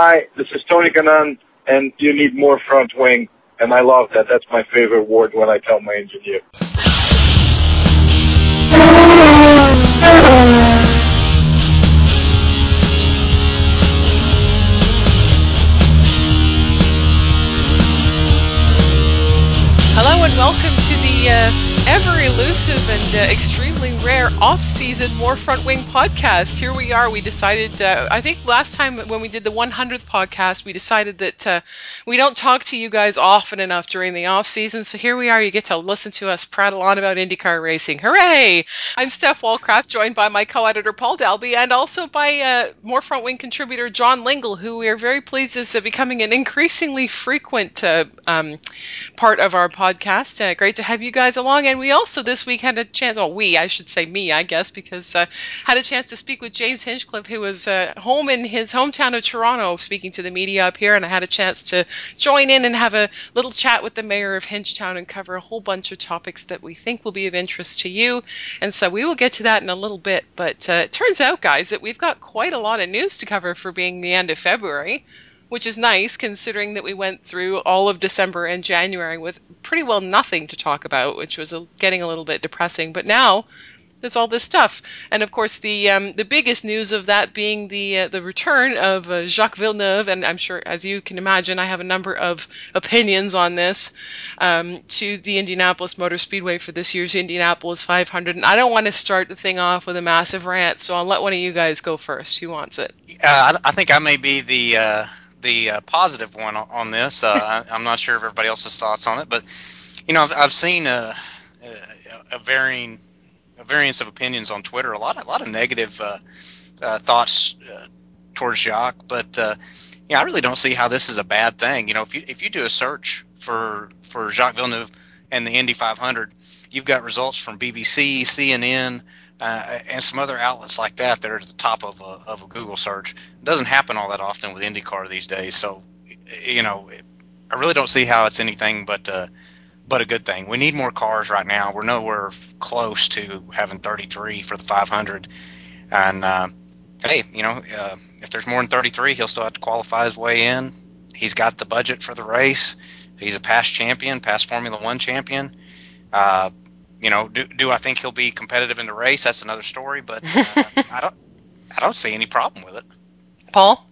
Hi, this is Tony Kanaan, and you need more front wing, and I love that. That's my favorite word when I tell my engineer. Hello and welcome to the uh, ever elusive and uh, extremely off-season More Front Wing podcast. Here we are. We decided. Uh, I think last time when we did the 100th podcast, we decided that uh, we don't talk to you guys often enough during the off-season. So here we are. You get to listen to us prattle on about IndyCar racing. Hooray! I'm Steph Wallcraft, joined by my co-editor Paul Dalbey, and also by uh, More Front Wing contributor John Lingle, who we are very pleased is uh, becoming an increasingly frequent uh, um, part of our podcast. Uh, great to have you guys along. And we also this week had a chance, well, we, I should say me, I guess, because uh, had a chance to speak with James Hinchcliffe, who was uh, home in his hometown of Toronto speaking to the media up here. And I had a chance to join in and have a little chat with the mayor of Hinchtown and cover a whole bunch of topics that we think will be of interest to you. And so we will get to that in a little bit. But uh, it turns out, guys, that we've got quite a lot of news to cover for being the end of February which is nice considering that we went through all of December and January with pretty well nothing to talk about, which was getting a little bit depressing. But now there's all this stuff, and of course the um, the biggest news of that being the uh, the return of uh, Jacques Villeneuve, and I'm sure as you can imagine, I have a number of opinions on this um, to the Indianapolis Motor Speedway for this year's Indianapolis 500. And I don't want to start the thing off with a massive rant, so I'll let one of you guys go first. Who wants it? Uh, I, I think I may be the uh, the uh, positive one on, on this. Uh, I, am not sure of everybody else's thoughts on it, but you know, I've, I've seen a, a, a, varying variance of opinions on Twitter. A lot, a lot of negative uh, uh, thoughts uh, towards Jacques, but uh, you know, I really don't see how this is a bad thing. You know, if you if you do a search for for Jacques Villeneuve and the Indy 500, you've got results from BBC, CNN uh, and some other outlets like that that are at the top of a, of a Google search. It doesn't happen all that often with IndyCar these days. So, you know, I really don't see how it's anything but uh, but a good thing. We need more cars right now. We're nowhere close to having 33 for the 500. And uh, hey, you know, uh, if there's more than 33, he'll still have to qualify his way in. He's got the budget for the race. He's a past champion, past Formula One champion. Uh, you know, do, do I think he'll be competitive in the race? That's another story, but uh, I don't I don't see any problem with it. Paul,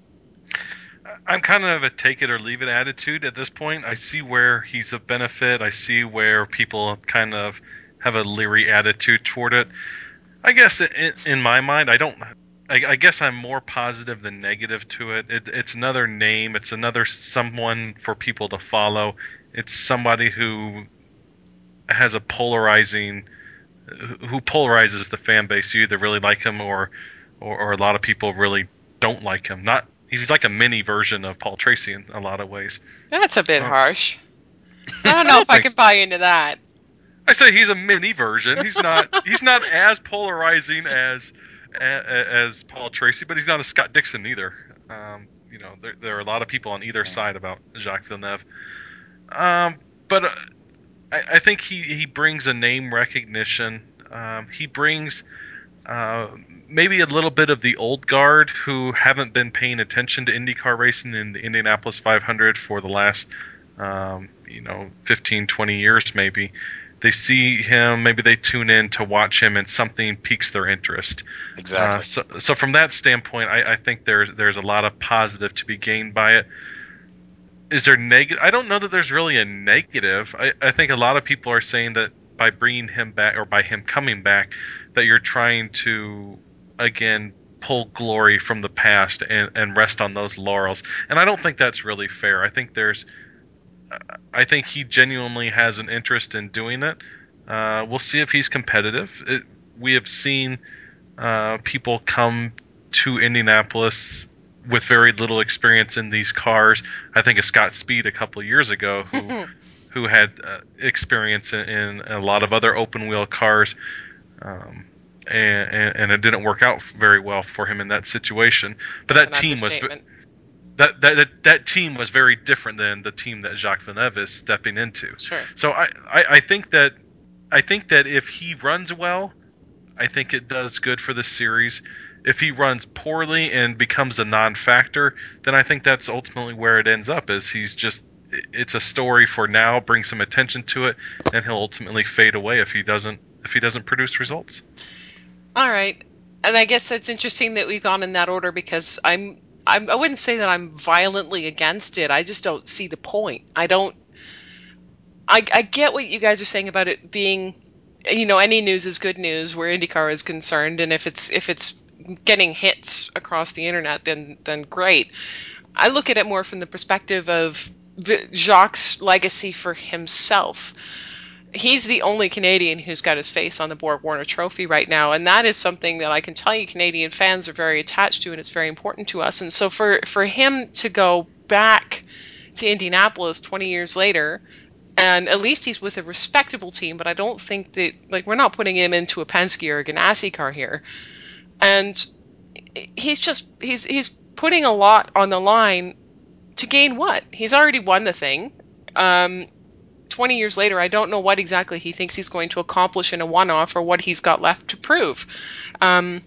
I'm kind of a take it or leave it attitude at this point. I see where he's a benefit. I see where people kind of have a leery attitude toward it. I guess in, my mind, I don't. I, I, guess I'm more positive than negative to it. it. It's another name. It's another someone for people to follow. It's somebody who has a polarizing who polarizes the fan base. You either really like him or, or, or a lot of people really don't like him. Not he's like a mini version of Paul Tracy in a lot of ways. That's a bit uh, harsh. I don't know I if I can so. buy into that. I say he's a mini version. He's not he's not as polarizing as as, as Paul Tracy, but he's not a Scott Dixon either. Um, you know, there, there, are a lot of people on either side about Jacques Villeneuve. Um, but uh, I, I, think he, he brings a name recognition. Um, he brings uh, maybe a little bit of the old guard who haven't been paying attention to IndyCar racing in the Indianapolis 500 for the last, um, you know, 15, 20 years maybe. They see him, maybe they tune in to watch him, and something piques their interest. Exactly. Uh, so, so from that standpoint, I, I think there's there's a lot of positive to be gained by it is there negative? I don't know that there's really a negative. I, I think a lot of people are saying that by bringing him back or by him coming back, that you're trying to again pull glory from the past and, and rest on those laurels. And I don't think that's really fair. I think there's, I think he genuinely has an interest in doing it. Uh, we'll see if he's competitive. It, we have seen uh, people come to Indianapolis with very little experience in these cars. I think of Scott Speed a couple of years ago, who who had uh, experience in, in, a lot of other open wheel cars, um, and, and, and it didn't work out very well for him in that situation. But that team was. That, that, that that team was very different than the team that Jacques Villeneuve is stepping into. Sure. So I, I, I think that I think that if he runs well, I think it does good for the series If he runs poorly and becomes a non-factor, then I think that's ultimately where it ends up. Is he's just it's a story for now, bring some attention to it, and he'll ultimately fade away if he doesn't if he doesn't produce results. All right, and I guess that's interesting that we've gone in that order because I'm, I'm I wouldn't say that I'm violently against it. I just don't see the point. I don't. I, I get what you guys are saying about it being, you know, any news is good news where IndyCar is concerned, and if it's if it's getting hits across the internet, then then great. I look at it more from the perspective of Jacques' legacy for himself. He's the only Canadian who's got his face on the Borg Warner Trophy right now, and that is something that I can tell you Canadian fans are very attached to, and it's very important to us. And so for for him to go back to Indianapolis 20 years later and at least he's with a respectable team. But I don't think that like we're not putting him into a Penske or a Ganassi car here, and he's just he's he's putting a lot on the line to gain what he's already won the thing. Um, 20 years later, I don't know what exactly he thinks he's going to accomplish in a one off or what he's got left to prove. Um,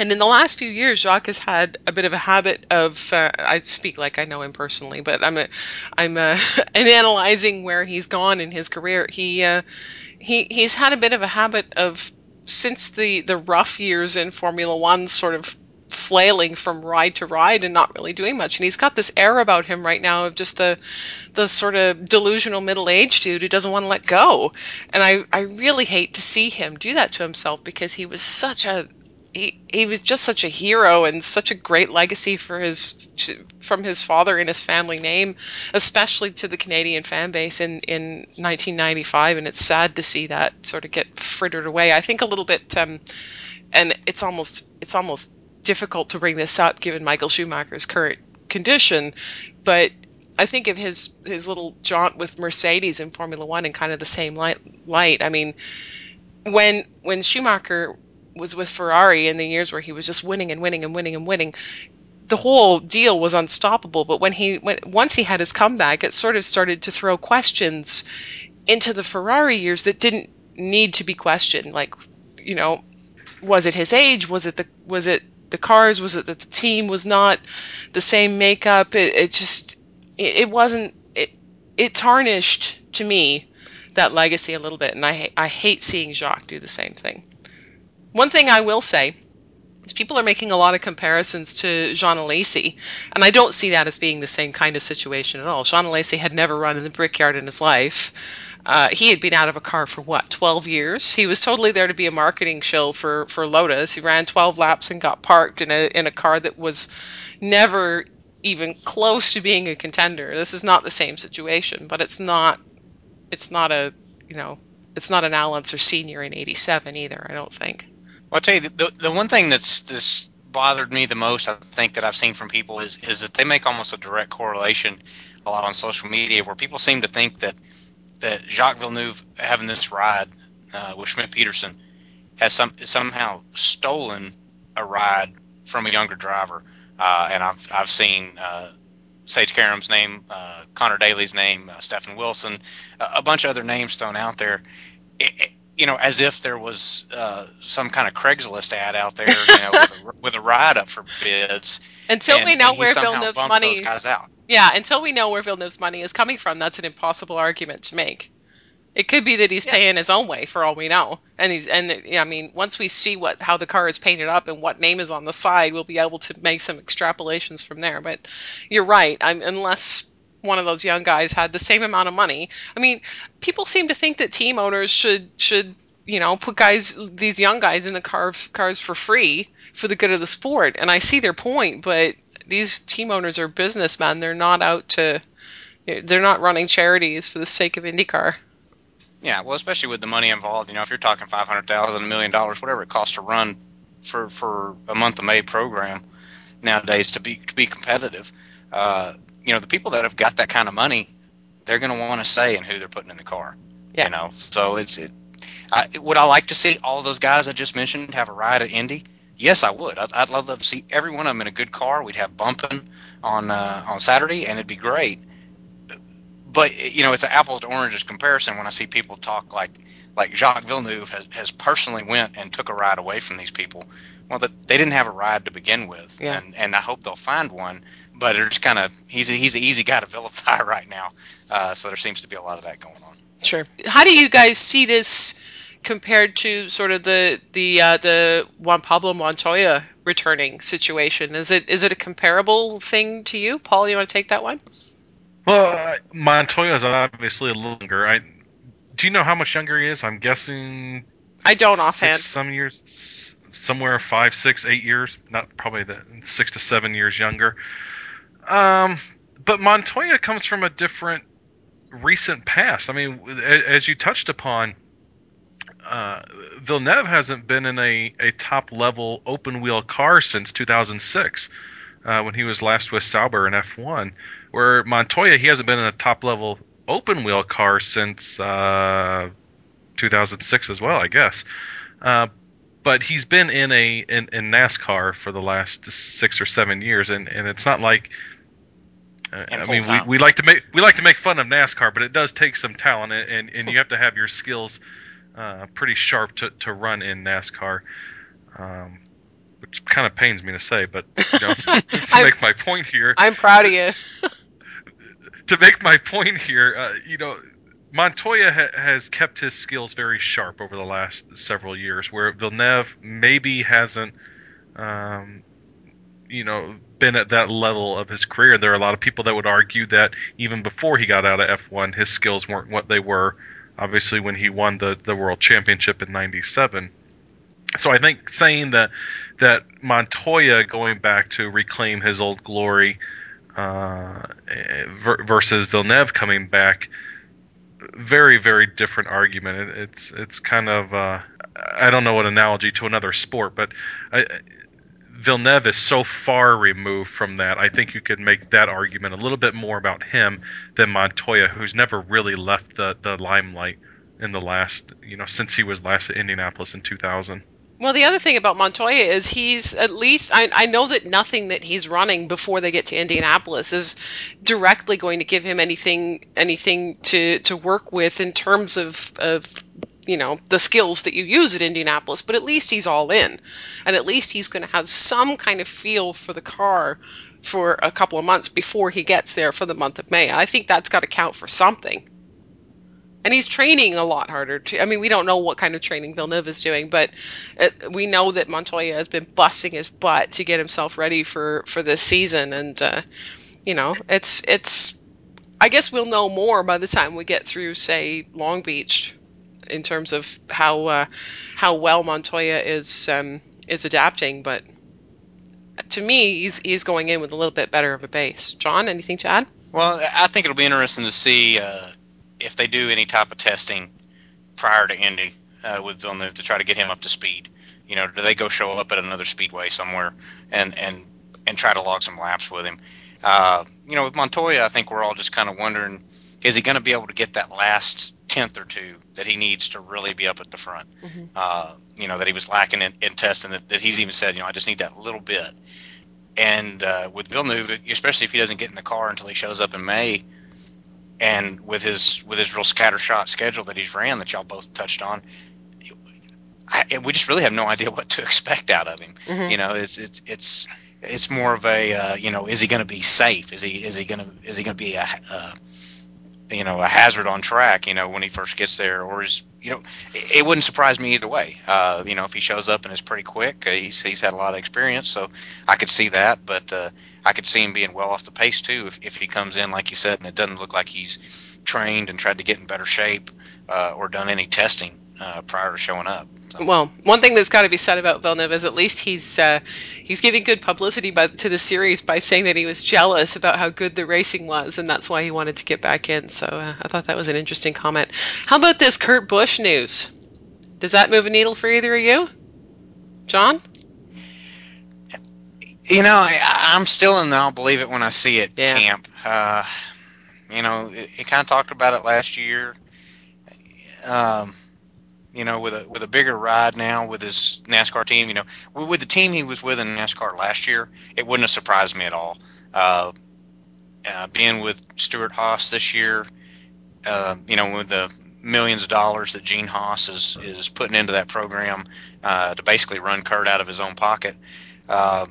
and in the last few years, Jacques has had a bit of a habit of. Uh, I speak like I know him personally, but I'm a, I'm a, in analyzing where he's gone in his career. He uh, he he's had a bit of a habit of since the the rough years in Formula One, sort of flailing from ride to ride and not really doing much. And he's got this air about him right now of just the the sort of delusional middle aged dude who doesn't want to let go. And I, I really hate to see him do that to himself because he was such a he, he was just such a hero and such a great legacy for his from his father and his family name, especially to the Canadian fan base in, in 1995. And it's sad to see that sort of get frittered away. I think a little bit, um, and it's almost it's almost difficult to bring this up given Michael Schumacher's current condition, but I think of his his little jaunt with Mercedes in Formula One in kind of the same light. light. I mean, when when Schumacher was with Ferrari in the years where he was just winning and winning and winning and winning, the whole deal was unstoppable. But when he when, once he had his comeback, it sort of started to throw questions into the Ferrari years that didn't need to be questioned. Like, you know, was it his age? Was it the was it the cars? Was it that the team was not the same makeup? It, it just it, it wasn't it it tarnished to me that legacy a little bit, and I I hate seeing Jacques do the same thing. One thing I will say is people are making a lot of comparisons to Jean Alesi, and I don't see that as being the same kind of situation at all. Jean Alesi had never run in the brickyard in his life. Uh, he had been out of a car for what 12 years? He was totally there to be a marketing show for for lotus. He ran 12 laps and got parked in a in a car that was never even close to being a contender. This is not the same situation but it's not it's not a you know it's not an Al Unser senior in 87 either i don't think. Well, I'll tell you, the, the one thing that's this bothered me the most, I think, that I've seen from people is, is that they make almost a direct correlation a lot on social media where people seem to think that, that Jacques Villeneuve having this ride uh, with Schmidt Peterson has some somehow stolen a ride from a younger driver. Uh, and I've, I've seen uh, Sage Karam's name, uh, Conor Daly's name, uh, Stefan Wilson, a, a bunch of other names thrown out there. It, it, you know, as if there was uh, some kind of Craigslist ad out there, you know, with, a, with a ride up for bids. Until and, we know and where somehow Villeneuve's money, those guys out. yeah, until we know where Villeneuve's money is coming from, that's an impossible argument to make. It could be that he's Yeah. paying his own way for all we know, and he's and I mean, once we see what how the car is painted up and what name is on the side, we'll be able to make some extrapolations from there. But you're right, I'm, unless one of those young guys had the same amount of money. I mean, people seem to think that team owners should should you know put guys these young guys in the car cars for free for the good of the sport, and I see their point, but these team owners are businessmen. They're not out to they're not running charities for the sake of IndyCar. Yeah, well, especially with the money involved. You know, if you're talking five hundred thousand, a million dollars, whatever it costs to run for for a month of May program nowadays to be to be competitive, uh, you know, the people that have got that kind of money, they're going to want to say in who they're putting in the car. Yeah. You know, so it's it. I, would I like to see all those guys I just mentioned have a ride at Indy? Yes, I would. I'd, I'd love to see every one of them in a good car. We'd have bumping on uh, on Saturday, and it'd be great. But you know, it's an apples to oranges comparison when I see people talk like like Jacques Villeneuve has, has personally went and took a ride away from these people. Well, that they didn't have a ride to begin with, Yeah. and and I hope they'll find one. But it's kind of he's a, he's an easy guy to vilify right now, uh, so there seems to be a lot of that going on. Sure. How do you guys see this compared to sort of the the uh, the Juan Pablo Montoya returning situation? Is it is it a comparable thing to you, Paul? You want to take that one? Well, Montoya is obviously a little younger. I do you know how much younger he is? I'm guessing I don't offhand. six, some years, somewhere five, six, eight years. Not probably the six to seven years younger. Um, but Montoya comes from a different recent past. I mean, as you touched upon, uh, Villeneuve hasn't been in a, a top level open wheel car since 2006 uh, when he was last with Sauber in F1. Where Montoya, he hasn't been in a top level open wheel car since uh, 2006 as well, I guess. Uh, but he's been in a in, in NASCAR for the last six or seven years, and, and it's not like I mean we, we like to make we like to make fun of NASCAR, but it does take some talent, and, and, you have to have your skills uh, pretty sharp to, to run in NASCAR. Um, which kind of pains me to say, but you know, to make my point here, I'm proud of you. to make my point here, uh, you know, Montoya ha- has kept his skills very sharp over the last several years, where Villeneuve maybe hasn't, um, you know, been at that level of his career. There are a lot of people that would argue that even before he got out of F1, his skills weren't what they were. Obviously, when he won the, the world championship in '97. So I think saying that that Montoya going back to reclaim his old glory uh, versus Villeneuve coming back, very very different argument. It, it's it's kind of uh, I don't know what analogy to another sport, but I, Villeneuve is so far removed from that. I think you could make that argument a little bit more about him than Montoya, who's never really left the the limelight in the last you know since he was last at Indianapolis in 2000. Well, the other thing about Montoya is he's at least I, I know that nothing that he's running before they get to Indianapolis is directly going to give him anything anything to to work with in terms of of you know the skills that you use at Indianapolis. But at least he's all in, and at least he's going to have some kind of feel for the car for a couple of months before he gets there for the month of May. I think that's got to count for something. And he's training a lot harder. Too. I mean, we don't know what kind of training Villeneuve is doing, but it, we know that Montoya has been busting his butt to get himself ready for for this season, and uh, you know, it's it's. I guess we'll know more by the time we get through, say, Long Beach, in terms of how uh, how well Montoya is um, is adapting. But to me, he's he's going in with a little bit better of a base. John, anything to add? Well, I think it'll be interesting to see uh, if they do any type of testing prior to Indy uh, with Villeneuve to try to get him up to speed. You know, do they go show up at another speedway somewhere and and and try to log some laps with him? Uh, you know, with Montoya, I think we're all just kind of wondering, is he going to be able to get that last tenth or two that he needs to really be up at the front? Mhm. Uh, you know, that he was lacking in, in testing. That, that he's even said, you know, I just need that little bit. And uh, with Villeneuve, especially if he doesn't get in the car until he shows up in May, and with his with his real scattershot schedule that he's ran that y'all both touched on, I, we just really have no idea what to expect out of him. Mhm. You know, it's it's it's it's more of a uh, you know, is he going to be safe? Is he is he going to is he going to be a uh, you know a hazard on track? You know, when he first gets there, or is you know, it, it wouldn't surprise me either way. Uh, you know, if he shows up and is pretty quick, uh, he's he's had a lot of experience, so I could see that. But uh, I could see him being well off the pace too if if he comes in like you said, and it doesn't look like he's trained and tried to get in better shape uh, or done any testing uh, prior to showing up. So. Well, one thing that's got to be said about Villeneuve is at least he's uh, he's giving good publicity by, to the series by saying that he was jealous about how good the racing was, and that's why he wanted to get back in. So uh, I thought that was an interesting comment. How about this Kurt Busch news? Does that move a needle for either of you, John? You know, I, I'm still in the I'll believe it when I see it Yeah. camp. Uh, you know, it, it kind of talked about it last year. Um, you know, with a with a bigger ride now with his NASCAR team. You know, with, the team he was with in NASCAR last year, it wouldn't have surprised me at all. Uh, uh, being with Stewart-Haas this year, uh, you know, with the millions of dollars that Gene Haas is is putting into that program uh, to basically run Kurt out of his own pocket. Uh,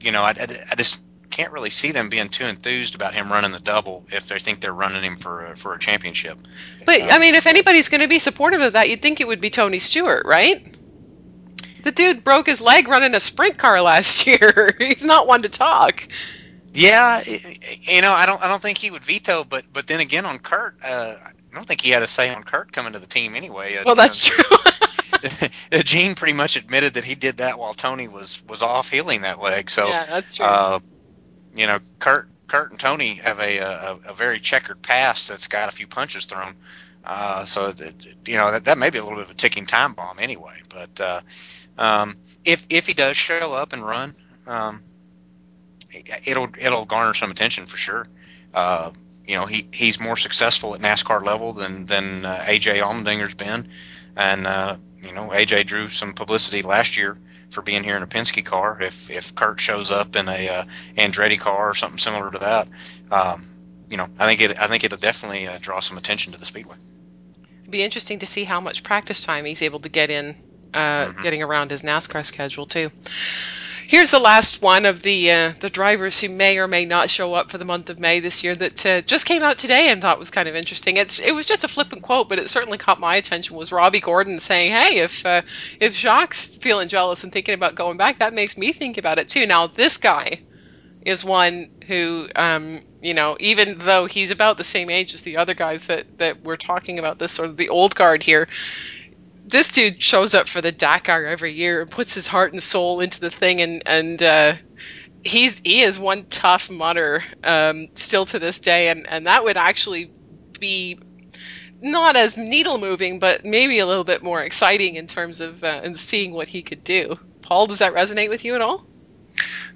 you know, I, I, I, just can't really see them being too enthused about him running the double if they think they're running him for a, for a championship. But I mean, if anybody's going to be supportive of that, you'd think it would be Tony Stewart, right? The dude broke his leg running a sprint car last year. He's not one to talk. Yeah, you know, I don't, I don't think he would veto, but, but then again, on Kurt, uh, I don't think he had a say on Kurt coming to the team anyway. Well, that's true. Gene pretty much admitted that he did that while Tony was was off healing that leg. So yeah, that's true. Uh, you know, Kurt, Kurt and Tony have a, a, a very checkered past that's got a few punches thrown. Uh, so that, you know that, that may be a little bit of a ticking time bomb anyway. But uh, um, if if he does show up and run, um, it'll it'll garner some attention for sure. Uh, you know, he, he's more successful at NASCAR level than than uh, AJ Allmendinger's been, and uh, you know AJ drew some publicity last year for being here in a Penske car. If if Kurt shows up in a uh, Andretti car or something similar to that, um, you know, I think it I think it'll definitely uh, draw some attention to the speedway. It'd be interesting to see how much practice time he's able to get in, uh, mm-hmm. getting around his NASCAR schedule too. Here's the last one of the uh, the drivers who may or may not show up for the month of May this year that uh, just came out today and thought was kind of interesting. It's it was just a flippant quote, but it certainly caught my attention. Was Robby Gordon saying, "Hey, if uh, if Jacques feeling jealous and thinking about going back, that makes me think about it too." Now this guy is one who, um, you know, even though he's about the same age as the other guys that that we're talking about, this sort of the old guard here this dude shows up for the Dakar every year and puts his heart and soul into the thing, and and uh, he's he is one tough mutter um, still to this day, and and that would actually be not as needle moving, but maybe a little bit more exciting in terms of uh, and seeing what he could do. Paul, does that resonate with you at all?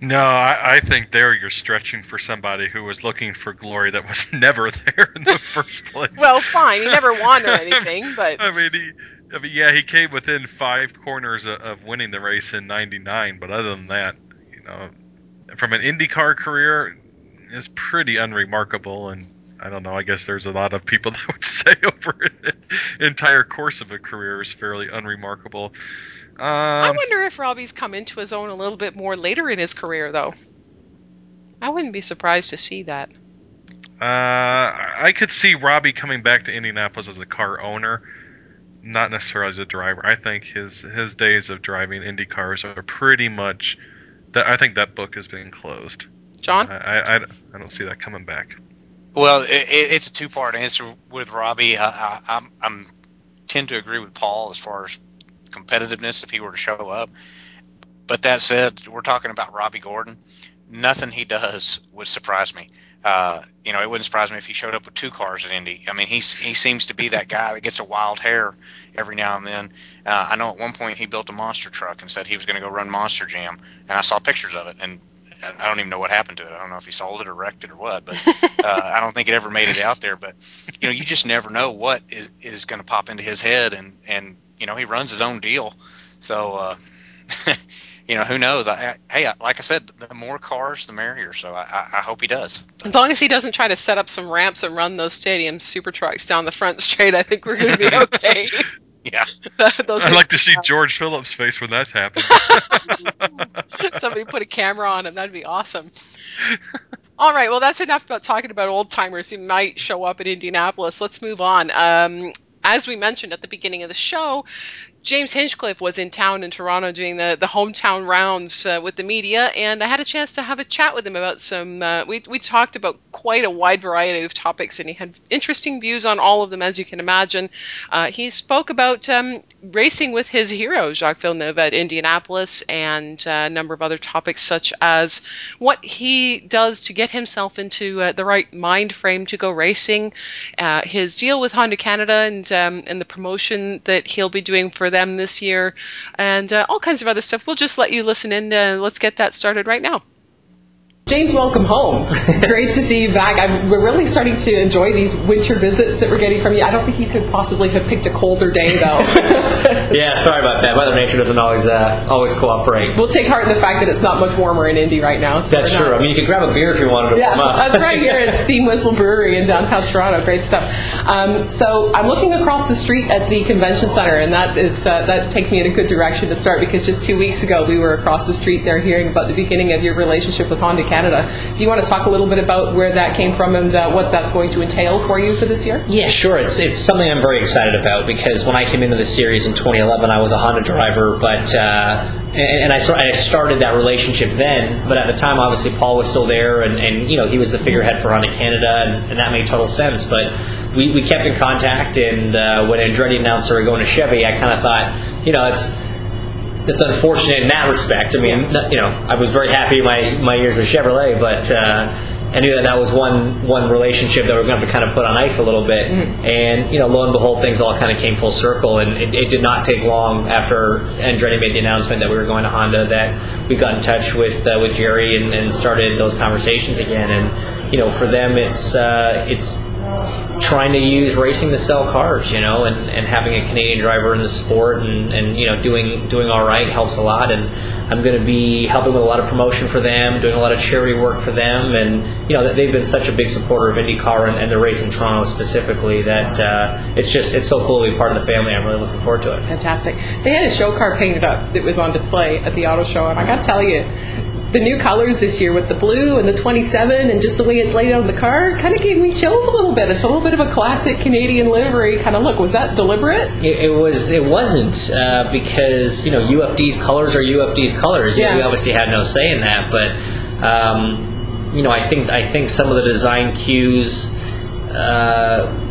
No, I, I, think there you're stretching for somebody who was looking for glory that was never there in the first place. well, fine, he never won or anything, but I mean, he I mean, yeah, he came within five corners of, of winning the race in '99, but other than that, you know, from an IndyCar career, is pretty unremarkable. And I don't know. I guess there's a lot of people that would say over an entire course of a career is fairly unremarkable. Um, I wonder if Robby's come into his own a little bit more later in his career, though. I wouldn't be surprised to see that. Uh, I could see Robbie coming back to Indianapolis as a car owner not necessarily as a driver. I think his his days of driving Indy cars are pretty much that. I think that book has been closed. John, I I, I don't see that coming back. Well, it, it's a two part answer with Robby. I, I, I'm I'm tend to agree with Paul as far as competitiveness if he were to show up. But that said, we're talking about Robby Gordon. Nothing he does would surprise me. Uh, you know, it wouldn't surprise me if he showed up with two cars at Indy. I mean, he's he seems to be that guy that gets a wild hair every now and then. Uh, I know at one point he built a monster truck and said he was going to go run Monster Jam, and I saw pictures of it, and I don't even know what happened to it. I don't know if he sold it or wrecked it or what, but uh, I don't think it ever made it out there. But you know, you just never know what is, is going to pop into his head, and and you know, he runs his own deal, so. Uh, you know, who knows? I, I, hey, like I said, the more cars, the merrier. So I, I, hope he does. As long as he doesn't try to set up some ramps and run those stadium super trucks down the front straight, I think we're going to be okay. yeah. I'd like to see George Phillips' face when that's happened. Somebody put a camera on him. That'd be awesome. All right, well, that's enough about talking about old timers who might show up at Indianapolis. Let's move on. Um, as we mentioned at the beginning of the show, James Hinchcliffe was in town in Toronto doing the, the hometown rounds uh, with the media, and I had a chance to have a chat with him about some. Uh, we, we talked about quite a wide variety of topics, and he had interesting views on all of them, as you can imagine. Uh, he spoke about um, racing with his hero, Jacques Villeneuve, at Indianapolis, and uh, a number of other topics, such as what he does to get himself into uh, the right mind frame to go racing, uh, his deal with Honda Canada, and, um, and the promotion that he'll be doing for them this year, and uh, all kinds of other stuff. We'll just let you listen in. Uh, let's get that started right now. James, welcome home. Great to see you back. I'm, we're really starting to enjoy these winter visits that we're getting from you. I don't think you could possibly have picked a colder day, though. yeah, sorry about that. Mother Nature doesn't always uh, always cooperate. We'll take heart in the fact that it's not much warmer in Indy right now. So that's true. I mean, you could grab a beer if you wanted to yeah, warm up. that's right here at Steam Whistle Brewery in downtown Toronto. Great stuff. Um, so I'm looking across the street at the convention center, and that is uh, that takes me in a good direction to start because just two weeks ago we were across the street there hearing about the beginning of your relationship with Honda Canada. Do you want to talk a little bit about where that came from and uh, what that's going to entail for you for this year? Yeah, sure. It's, it's something I'm very excited about because when I came into the series in 2011, I was a Honda driver, but uh, and, and I, I started that relationship then. But at the time, obviously, Paul was still there, and, and you know he was the figurehead for Honda Canada, and, and that made total sense. But we, we kept in contact, and uh, when Andretti announced they were going to Chevy, I kind of thought, you know, it's that's unfortunate in that respect. I mean, you know, I was very happy my my years with Chevrolet, but uh, I knew that that was one one relationship that we are going to kind of put on ice a little bit. Mm-hmm. And you know, lo and behold, things all kind of came full circle, and it, it did not take long after Andretti made the announcement that we were going to Honda that we got in touch with uh, with Jerry and, and started those conversations again. And you know, for them, it's uh, it's trying to use racing to sell cars, you know, and, and having a Canadian driver in the sport and, and you know doing doing all right helps a lot. And I'm going to be helping with a lot of promotion for them, doing a lot of charity work for them, and you know they've been such a big supporter of IndyCar and, and the race in Toronto specifically that uh, it's just it's so cool to be part of the family. I'm really looking forward to it. Fantastic. They had a show car painted up that was on display at the auto show, and I got to tell you the new colors this year with the blue and the 27 and just the way it's laid out on the car kind of gave me chills a little bit. It's a little bit of a classic Canadian livery kind of look. Was that deliberate? It, it was. It wasn't uh, because you know UFD's colors are UFD's colors. Yeah. We obviously had no say in that, but um, you know I think I think some of the design cues. Uh,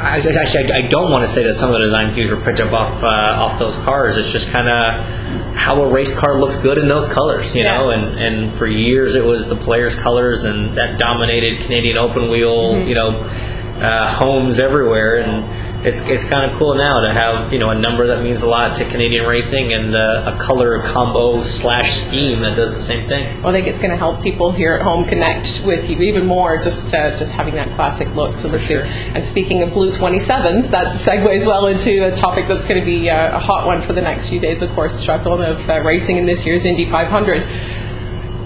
I, actually, I don't want to say that some of the design cues were picked up off uh, off those cars. It's just kind of how a race car looks good in those colors, you yeah. know. And and for years it was the players' colors, and that dominated Canadian open wheel, mm-hmm. you know, uh, homes everywhere. And it's it's kind of cool now to have you know a number that means a lot to Canadian racing and uh, a color combo slash scheme that does the same thing. Well, I think it's going to help people here at home connect with you even more just uh, just having that classic look to the sure. And speaking of blue 27s, that segues well into a topic that's going to be uh, a hot one for the next few days. Of course, Jacques of uh, racing in this year's Indy 500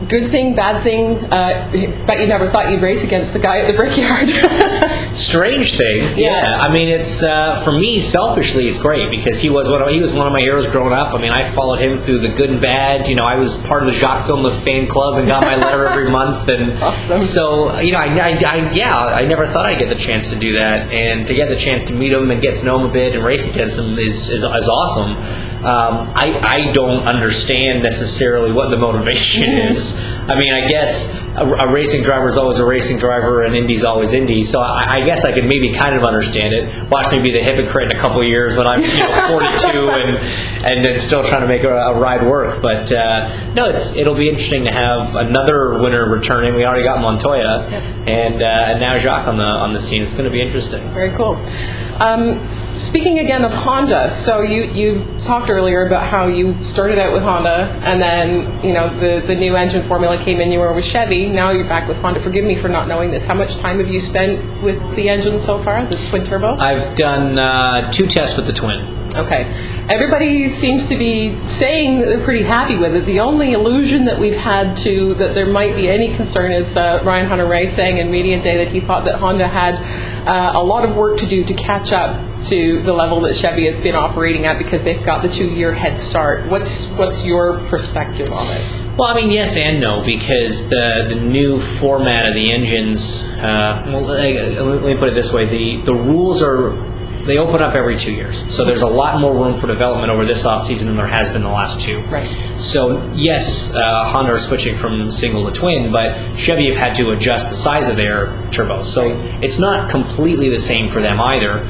good thing, bad thing. Uh, bet you never thought you'd race against the guy at the Brickyard. Strange thing, yeah. yeah. I mean, it's uh, for me selfishly, it's great because he was one of he was one of my heroes growing up. I mean, I followed him through the good and bad. You know, I was part of the Jacques Villeneuve fan club and got my letter every month. And awesome. so, you know, I, I, I, yeah, I never thought I'd get the chance to do that, and to get the chance to meet him and get to know him a bit and race against him is is, is awesome. Um, I, I don't understand necessarily what the motivation mm-hmm. is. I mean, I guess a, a, racing driver is always a racing driver, and Indy's always Indy. So I, I, guess I can maybe kind of understand it. Watch me be the hypocrite in a couple of years when I'm you know 42 and and then still trying to make a, a ride work. But uh, no, it's it'll be interesting to have another winner returning. We already got Montoya, yep. and uh, and now Jacques on the on the scene. It's going to be interesting. Very cool. Um, speaking again of Honda, so you, you talked earlier about how you started out with Honda and then, you know, the, the new engine formula came in, you were with Chevy, now you're back with Honda. Forgive me for not knowing this. How much time have you spent with the engine so far, the twin turbo? I've done uh, two tests with the twin. Okay. Everybody seems to be saying that they're pretty happy with it. The only illusion that we've had to that there might be any concern is uh, Ryan Hunter-Reay saying in Media Day that he thought that Honda had uh, a lot of work to do to catch up to the level that Chevy has been operating at because they've got the two-year head start. What's what's your perspective on it? Well, I mean, yes and no, because the the new format of the engines. Uh, well, let me put it this way: the the rules are they open up every two years. So there's a lot more room for development over this off season than there has been the last two. Right. So yes, uh, Honda are switching from single to twin, but Chevy have had to adjust the size of their turbos. So it's not completely the same for them either.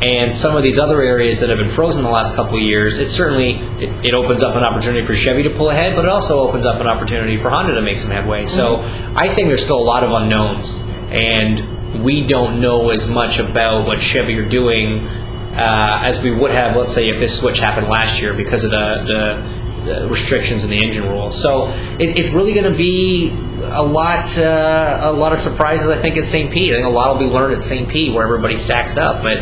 And some of these other areas that have been frozen the last couple of years, it certainly it, it, opens up an opportunity for Chevy to pull ahead, but it also opens up an opportunity for Honda to make some headway. So mm-hmm. I think there's still a lot of unknowns, and we don't know as much about what Chevy are doing uh, as we would have, let's say, if this switch happened last year because of the, the uh, restrictions in the engine rule. So it, it's really going to be a lot, uh, a lot of surprises. I think at St. Pete. I think a lot will be learned at St. Pete where everybody stacks up, but.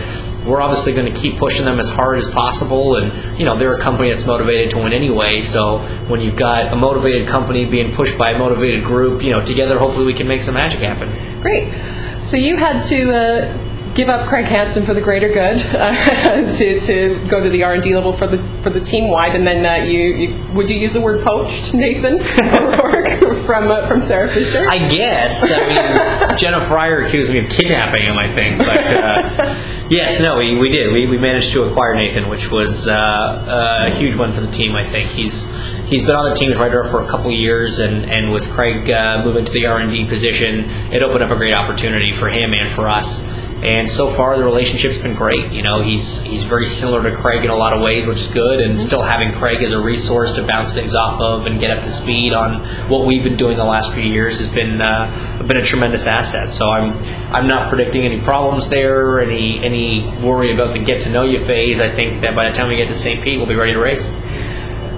We're obviously going to keep pushing them as hard as possible, and you know they're a company that's motivated to win anyway. So when you've got a motivated company being pushed by a motivated group, you know together hopefully we can make some magic happen. Great. So you had to uh, give up Craig Hampson for the greater good uh, to, to go to the R&D level for the for the team wide, and then uh, you, you, would you use the word poached, Nathan or from uh, from Sarah Fisher? I guess. I mean, Jenna Fryer accused me of kidnapping him, I think, but uh, yes, no, we, we did. We, we managed to acquire Nathan, which was uh, a huge one for the team. I think he's he's been on the team as writer for a couple of years, and, and with Craig uh, moving to the R&D position, it opened up a great opportunity for him and for us. And so far, the relationship's been great. You know, he's he's very similar to Craig in a lot of ways, which is good. And still having Craig as a resource to bounce things off of and get up to speed on what we've been doing the last few years has been uh, been a tremendous asset. So I'm I'm not predicting any problems there, any any worry about the get to know you phase. I think that by the time we get to St. Pete, we'll be ready to race.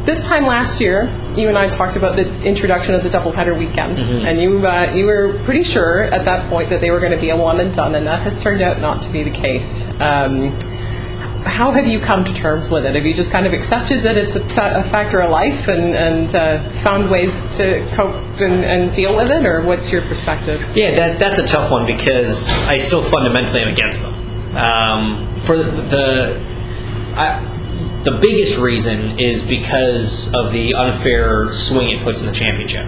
This time last year, you and I talked about the introduction of the doubleheader weekends, mm-hmm. and you uh, you were pretty sure at that point that they were going to be a one and done, and that has turned out not to be the case. Um, how have you come to terms with it? Have you just kind of accepted that it's a, fa- a factor of life and, and uh, found ways to cope and, and, deal with it, or what's your perspective? Yeah, that, that's a tough one because I still fundamentally am against them. Um, for the, I, the biggest reason is because of the unfair swing it puts in the championship.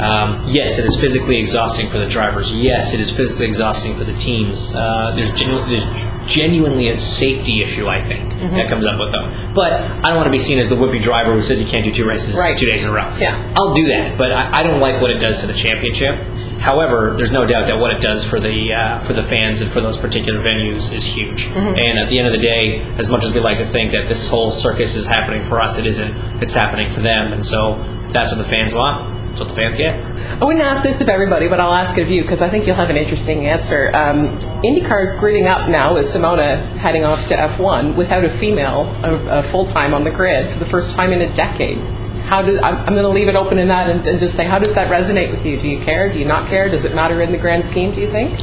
Um, yes, it is physically exhausting for the drivers. Yes, it is physically exhausting for the teams. Uh, there's, genu- there's genuinely a safety issue, I think, mm-hmm. that comes up with them. But I don't want to be seen as the whippy driver who says you can't do two races right. two days in a row. Yeah. I'll do that, but I, I don't like what it does to the championship. However, there's no doubt that what it does for the uh, for the fans and for those particular venues is huge. Mm-hmm. And at the end of the day, as much as we like to think that this whole circus is happening for us, it isn't. It's happening for them, and so that's what the fans want. That's what the fans get. I wouldn't ask this of everybody, but I'll ask it of you because I think you'll have an interesting answer. Um, is gridding up now with Simona heading off to F1 without a female a, a full time on the grid for the first time in a decade. How do I'm, I'm going to leave it open in that and, and just say, how does that resonate with you? Do you care? Do you not care? Does it matter in the grand scheme? Do you think?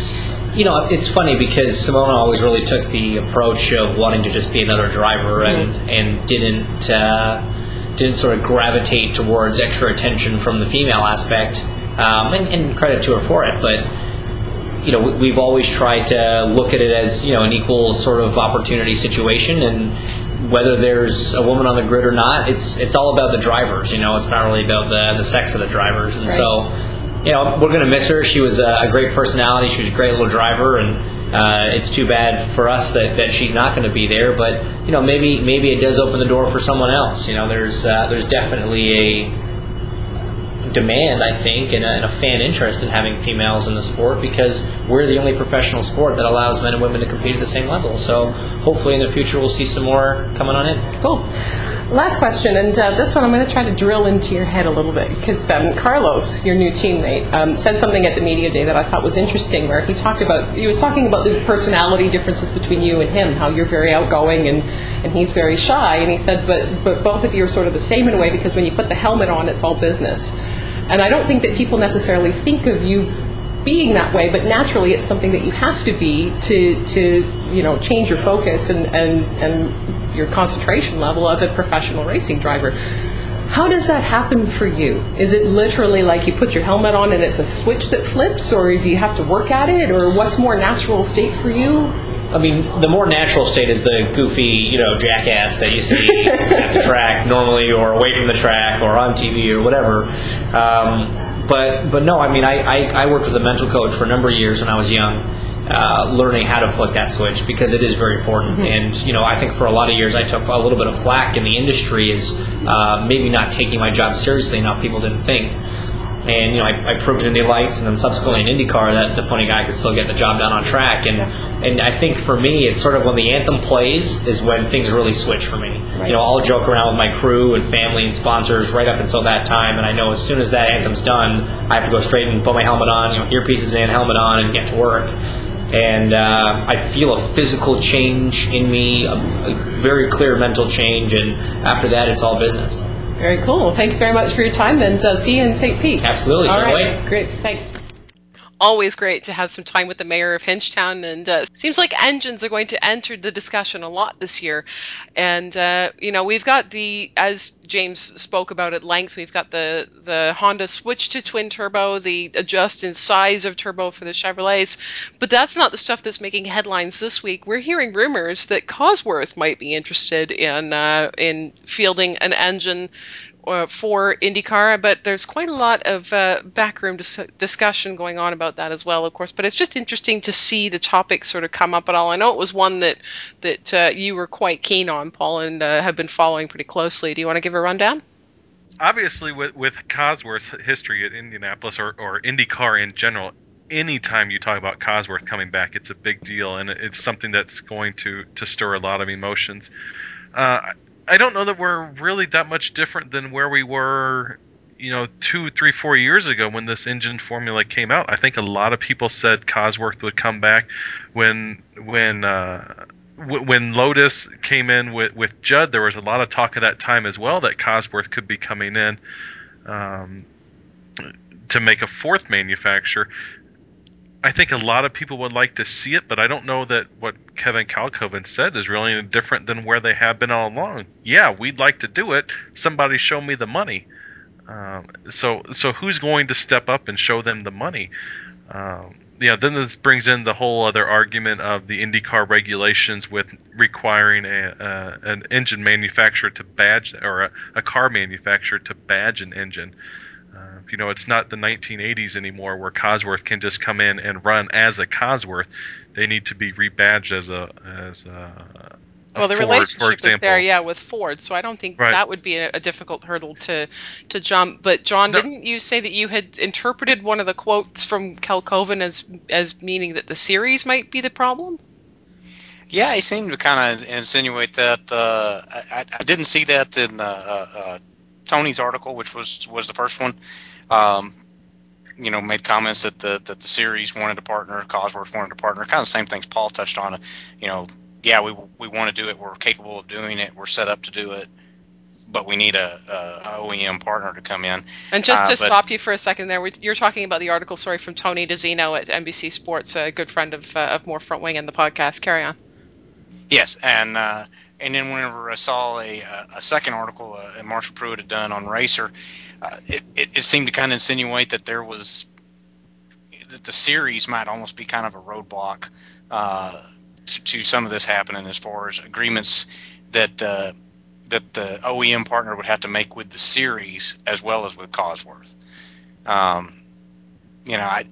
you know, it's funny because Simona always really took the approach of wanting to just be another driver and mm-hmm. and didn't uh, did sort of gravitate towards extra attention from the female aspect, um, and, and, credit to her for it. But you know, we've always tried to look at it as you know an equal sort of opportunity situation, and whether there's a woman on the grid or not, it's it's all about the drivers. You know, it's not really about the the sex of the drivers, and right. so you know, we're going to miss her. She was a, great personality. She was a great little driver, and uh, it's too bad for us that, that she's not going to be there. But you know, maybe maybe it does open the door for someone else. You know, there's uh, there's definitely a demand, I think, and a, and a, fan interest in having females in the sport because we're the only professional sport that allows men and women to compete at the same level. So hopefully in the future we'll see some more coming on in. Cool. Last question, and uh, this one I'm going to try to drill into your head a little bit because um, Carlos, your new teammate, um, said something at the media day that I thought was interesting, where he talked about he was talking about the personality differences between you and him, how you're very outgoing and and he's very shy, and he said, but but both of you are sort of the same in a way because when you put the helmet on, it's all business, and I don't think that people necessarily think of you being that way, but naturally it's something that you have to be to to you know change your focus and and and your concentration level as a professional racing driver. How does that happen for you? Is it literally like you put your helmet on and it's a switch that flips, or do you have to work at it, or what's more natural state for you? I mean, the more natural state is the goofy, you know, jackass that you see at the track normally, or away from the track, or on TV, or whatever. Um, but but no, I mean, I, I, I, worked with a mental coach for a number of years when I was young, uh, learning how to flick that switch because it is very important. Mm-hmm. And you know, I think for a lot of years I took a little bit of flack in the industry is uh, maybe not taking my job seriously enough. People didn't think. And you know, I, I proved in Indy Lights and then subsequently in IndyCar that the funny guy could still get the job done on track. And and I think for me, it's sort of when the anthem plays is when things really switch for me. Right. You know, I'll joke around with my crew and family and sponsors right up until that time, and I know as soon as that anthem's done, I have to go straight and put my helmet on, you know, earpieces in, helmet on, and get to work and uh, I feel a physical change in me, a, a, very clear mental change, and after that, it's all business. Very cool. Thanks very much for your time, and uh, see you in St. Pete. Absolutely. All right. Great. Thanks. Always great to have some time with the mayor of Hinchtown, and uh, seems like engines are going to enter the discussion a lot this year. And uh, you know, we've got the as James spoke about at length, we've got the the Honda switch to twin turbo, the adjust in size of turbo for the Chevrolets, but that's not the stuff that's making headlines this week. We're hearing rumors that Cosworth might be interested in uh, in fielding an engine uh, for IndyCar, but there's quite a lot of uh, backroom dis- discussion going on about that as well, of course. But it's just interesting to see the topic sort of come up at all. I know it was one that that uh, you were quite keen on, Paul, and uh, have been following pretty closely. Do you want to give a rundown? Obviously, with with Cosworth's history at Indianapolis or or IndyCar in general, anytime you talk about Cosworth coming back, it's a big deal, and it's something that's going to to stir a lot of emotions. Uh, I don't know that we're really that much different than where we were, you know, two, three, four years ago when this engine formula came out. I think a lot of people said Cosworth would come back when when uh, when Lotus came in with with Judd. There was a lot of talk at that time as well that Cosworth could be coming in. Um, to make a fourth manufacturer, I think a lot of people would like to see it, but I don't know that what Kevin Kalkhoven said is really any different than where they have been all along. Yeah, we'd like to do it. Somebody show me the money. Um, so, so who's going to step up and show them the money? Um, yeah, then this brings in the whole other argument of the IndyCar regulations with requiring a, uh, an engine manufacturer to badge or a, a car manufacturer to badge an engine. Uh, you know, it's not the 1980s anymore where Cosworth can just come in and run as a Cosworth. They need to be rebadged as a as a, a well, the Ford, relationship for is there, example. yeah, with Ford. So I don't think Right. that would be a, a difficult hurdle to to jump. But John, No. didn't you say that you had interpreted one of the quotes from Kalkhoven as as meaning that the series might be the problem? Yeah, he seemed to kind of insinuate that. Uh, I, I didn't see that in uh, uh, Tony's article, which was was the first one. Um, you know, made comments that the that the series wanted to partner, Cosworth wanted to partner. Kind of the same things Paul touched on. You know, yeah, we we want to do it. We're capable of doing it. We're set up to do it. But we need a, a OEM partner to come in. And just Uh, to but- stop you for a second there, we, you're talking about the article, sorry, from Tony DiZinno at NBC Sports, a good friend of uh, of More Front Wing and the podcast. Carry on. Yes, and uh, and then whenever I saw a, a second article uh, that Marshall Pruett had done on Racer, uh, it, it, it seemed to kind of insinuate that there was that the series might almost be kind of a roadblock uh, to, to some of this happening as far as agreements that uh, that the OEM partner would have to make with the series as well as with Cosworth. Um, you know, I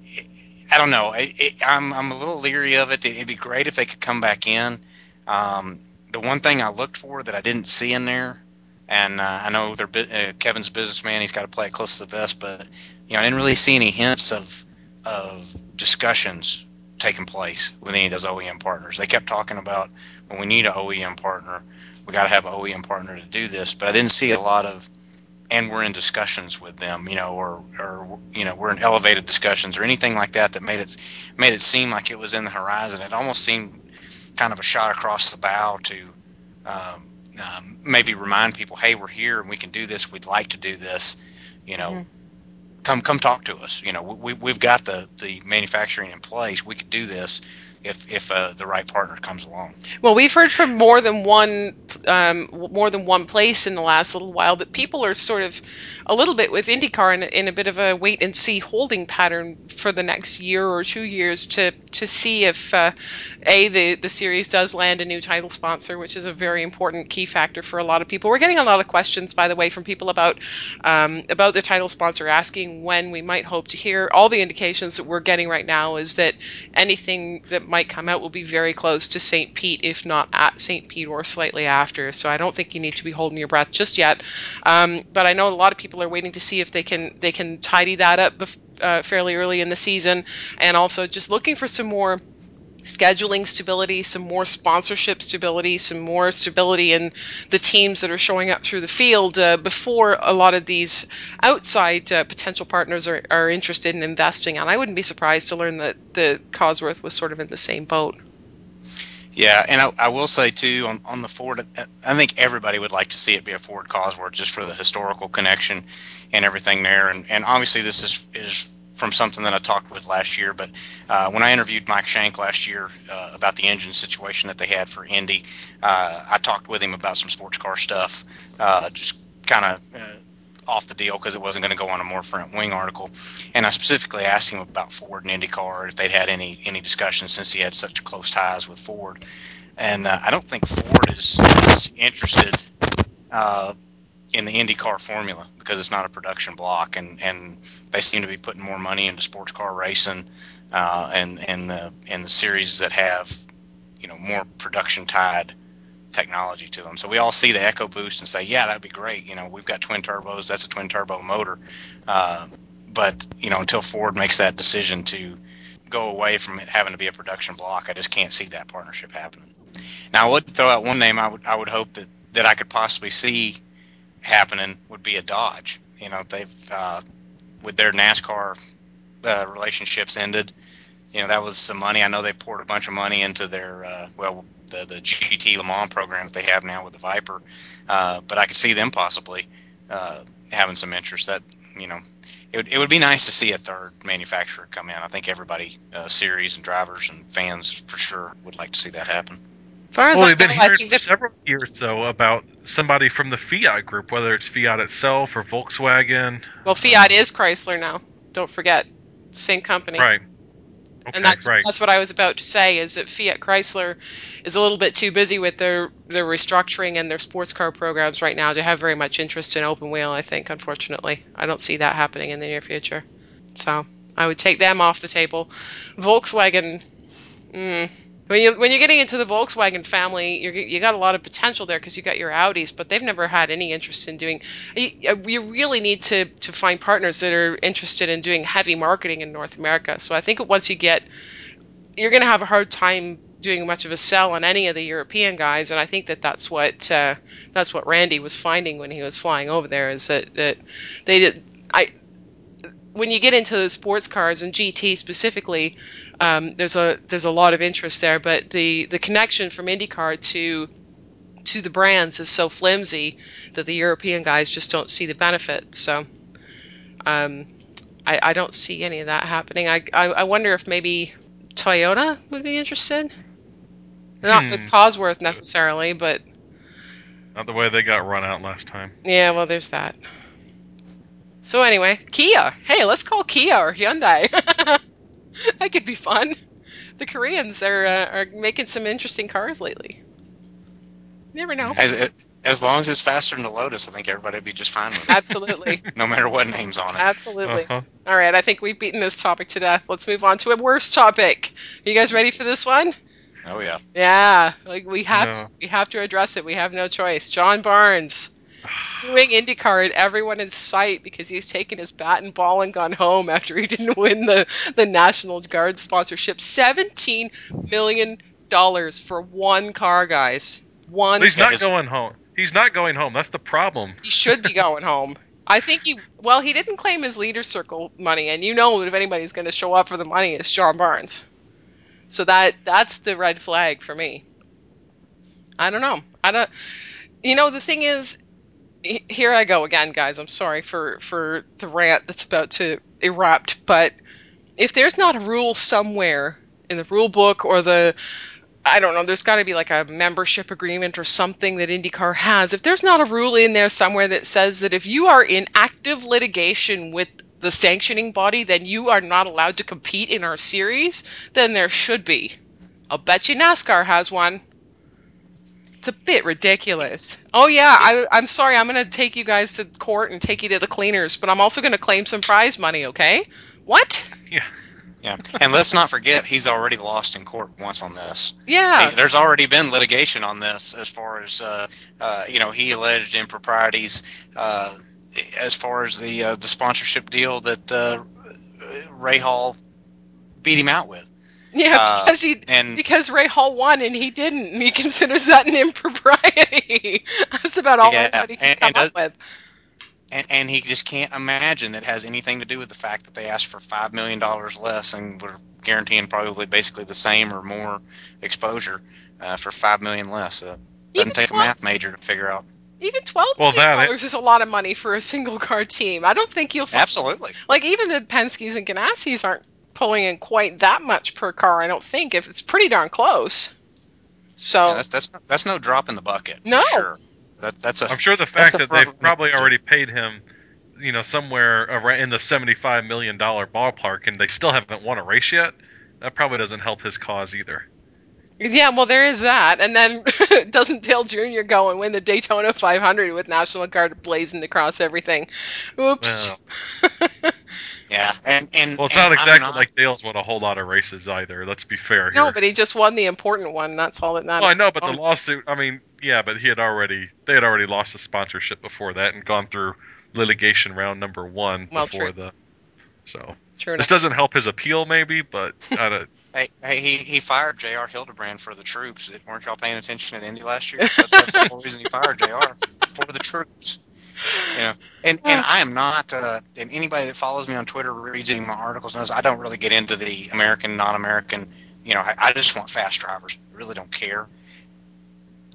I don't know. I, it, I'm I'm a little leery of it. It'd be great if they could come back in. Um, the one thing I looked for that I didn't see in there, and uh, I know they're uh, Kevin's a businessman; he's got to play it close to the vest. But you know, I didn't really see any hints of of discussions taking place with any of those OEM partners. They kept talking about when we need an OEM partner, we got to have an OEM partner to do this. But I didn't see a lot of, and we're in discussions with them, you know, or or you know, we're in elevated discussions or anything like that that made it made it seem like it was in the horizon. It almost seemed kind of a shot across the bow to um, um, maybe remind people, hey, we're here and we can do this. We'd like to do this. You know, Mhm. come come talk to us. You know, we we've got the the manufacturing in place. We could do this if if uh, the right partner comes along. Well, we've heard from more than one, um, more than one place in the last little while that people are sort of a little bit with IndyCar in, in a bit of a wait and see holding pattern for the next year or two years to to see if uh, a the the series does land a new title sponsor, which is a very important key factor for a lot of people. We're getting a lot of questions, by the way, from people about um, about the title sponsor, asking when we might hope to hear. All the indications that we're getting right now is that anything that might come out will be very close to St. Pete, if not at St. Pete or slightly after. So I don't think you need to be holding your breath just yet. Um, but I know a lot of people are waiting to see if they can they can tidy that up bef- uh, fairly early in the season, and also just looking for some more scheduling stability, some more sponsorship stability, some more stability in the teams that are showing up through the field uh, before a lot of these outside uh, potential partners are, are interested in investing. And I wouldn't be surprised to learn that the Cosworth was sort of in the same boat. Yeah, and I, I will say too on, on the Ford, I think everybody would like to see it be a Ford Cosworth just for the historical connection and everything there. And, and obviously this is is from something that I talked with last year. But uh, when I interviewed Mike Shank last year uh, about the engine situation that they had for Indy, uh, I talked with him about some sports car stuff, uh, just kind of uh, off the deal because it wasn't going to go on a more front wing article. And I specifically asked him about Ford and IndyCar if they'd had any any discussions since he had such close ties with Ford. And uh, I don't think Ford is, is interested in the IndyCar formula because it's not a production block, and, and they seem to be putting more money into sports car racing uh, and and the and the series that have you know more production tied technology to them. So we all see the EcoBoost and say, yeah, that'd be great. You know, we've got twin turbos. That's a twin turbo motor. Uh, but you know, until Ford makes that decision to go away from it having to be a production block, I just can't see that partnership happening. Now, I would throw out one name I would I would hope that that I could possibly see happening would be a Dodge. You know, they've uh, with their NASCAR uh, relationships ended. You know, that was some money. I know they poured a bunch of money into their uh, well, the the GT Le Mans program that they have now with the Viper. Uh, but I could see them possibly uh, having some interest. That you know, it would, it would be nice to see a third manufacturer come in. I think everybody, uh, series and drivers and fans for sure would like to see that happen. Far as Well, I we've been know, hearing for that several years though about somebody from the Fiat group, whether it's Fiat itself or Volkswagen. well, Fiat is Chrysler now. Don't forget, same company. Right. Okay. and that's right. that's what I was about to say is that Fiat Chrysler is a little bit too busy with their their restructuring and their sports car programs right now to have very much interest in open wheel. I think, unfortunately, I don't see that happening in the near future. So I would take them off the table. Volkswagen. Mm, when you when you're getting into the Volkswagen family, you you got a lot of potential there because you got your Audis, but they've never had any interest in doing. You, you really need to to find partners that are interested in doing heavy marketing in North America. So I think once you get, you're going to have a hard time doing much of a sell on any of the European guys, and I think that that's what uh, that's what Randy was finding when he was flying over there is that that they did. I when you get into the sports cars and GT specifically, um, there's a there's a lot of interest there, but the the connection from IndyCar to to the brands is so flimsy that the European guys just don't see the benefit. So, um, I, I don't see any of that happening. I, I I wonder if maybe Toyota would be interested. Not Hmm. with Cosworth necessarily, but Not the way they got run out last time. yeah, well, there's that. So anyway, Kia. Hey, let's call Kia or Hyundai. that could be fun. The Koreans are uh, are making some interesting cars lately. You never know. As, as long as it's faster than the Lotus, I think everybody would be just fine with it, Absolutely. no matter what name's on it. Absolutely. Uh-huh. All right, I think we've beaten this topic to death. Let's move on to a worse topic. Are you guys ready for this one? Oh yeah. Yeah, like we have No. to we have to address it. We have no choice. John Barnes suing IndyCar and everyone in sight because he's taken his bat and ball and gone home after he didn't win the the National Guard sponsorship. Seventeen million dollars for one car, guys. One. He's not going home. He's not going home. That's the problem. He should be going home. I think he. Well, he didn't claim his leader circle money, and you know that if anybody's going to show up for the money, it's John Barnes. So that that's the red flag for me. I don't know. I don't. You know, the thing is, here I go again, guys. I'm sorry for for the rant that's about to erupt, but if there's not a rule somewhere in the rule book or the I don't know, there's got to be like a membership agreement or something that IndyCar has. If there's not a rule in there somewhere that says that if you are in active litigation with the sanctioning body, then you are not allowed to compete in our series, then there should be. I'll bet you NASCAR has one. It's a bit ridiculous. Oh yeah, I, I'm sorry. I'm gonna take you guys to court and take you to the cleaners, but I'm also gonna claim some prize money. Okay? What? Yeah. Yeah, and let's not forget he's already lost in court once on this. Yeah. He- there's already been litigation on this as far as uh, uh, you know he alleged improprieties uh, as far as the uh, the sponsorship deal that uh, Rahal beat him out with. Yeah, Uh, because he and because Rahal won and he didn't, and he considers that an impropriety. That's about all Yeah, anybody can and- come and up does- with. and, and he just can't imagine that has anything to do with the fact that they asked for five million dollars less and were guaranteeing probably basically the same or more exposure uh, for five million less. Uh, doesn't Even take a math major to figure out. Even twelve Well, million that- dollars is a lot of money for a single car team. I don't think you'll find Absolutely. like even the Penske's and Ganassi's aren't pulling in quite that much per car. I don't think if it's pretty darn close. So Yeah, that's that's that's no drop in the bucket. for No. sure. That, that's a. I'm sure the fact that they've probably already paid him, you know, somewhere around in the seventy-five million dollar ballpark, and they still haven't won a race yet. That probably doesn't help his cause either. Yeah, well there is that, and then doesn't Dale Jr. go and win the Daytona 500 with National Guard blazing across everything? Oops. Well, Yeah, and and well, it's and not exactly not- like Dale's won a whole lot of races either. Let's be fair here. no, but he just won the important one. That's all that matters. well, I know, but the lawsuit. I mean, yeah, but he had already they had already lost the sponsorship before that and gone through litigation round number one Well, before true. the. So True this enough. doesn't help his appeal, maybe, but I don't, Hey, hey, he, he fired J.R. Hildebrand for the troops. Weren't y'all paying attention at Indy last year? That's the whole reason he fired J.R. for the troops. You know, and and I am not. Uh, and anybody that follows me on Twitter, reads any of my articles, knows I don't really get into the American, non-American. You know, I, I just want fast drivers. I really don't care.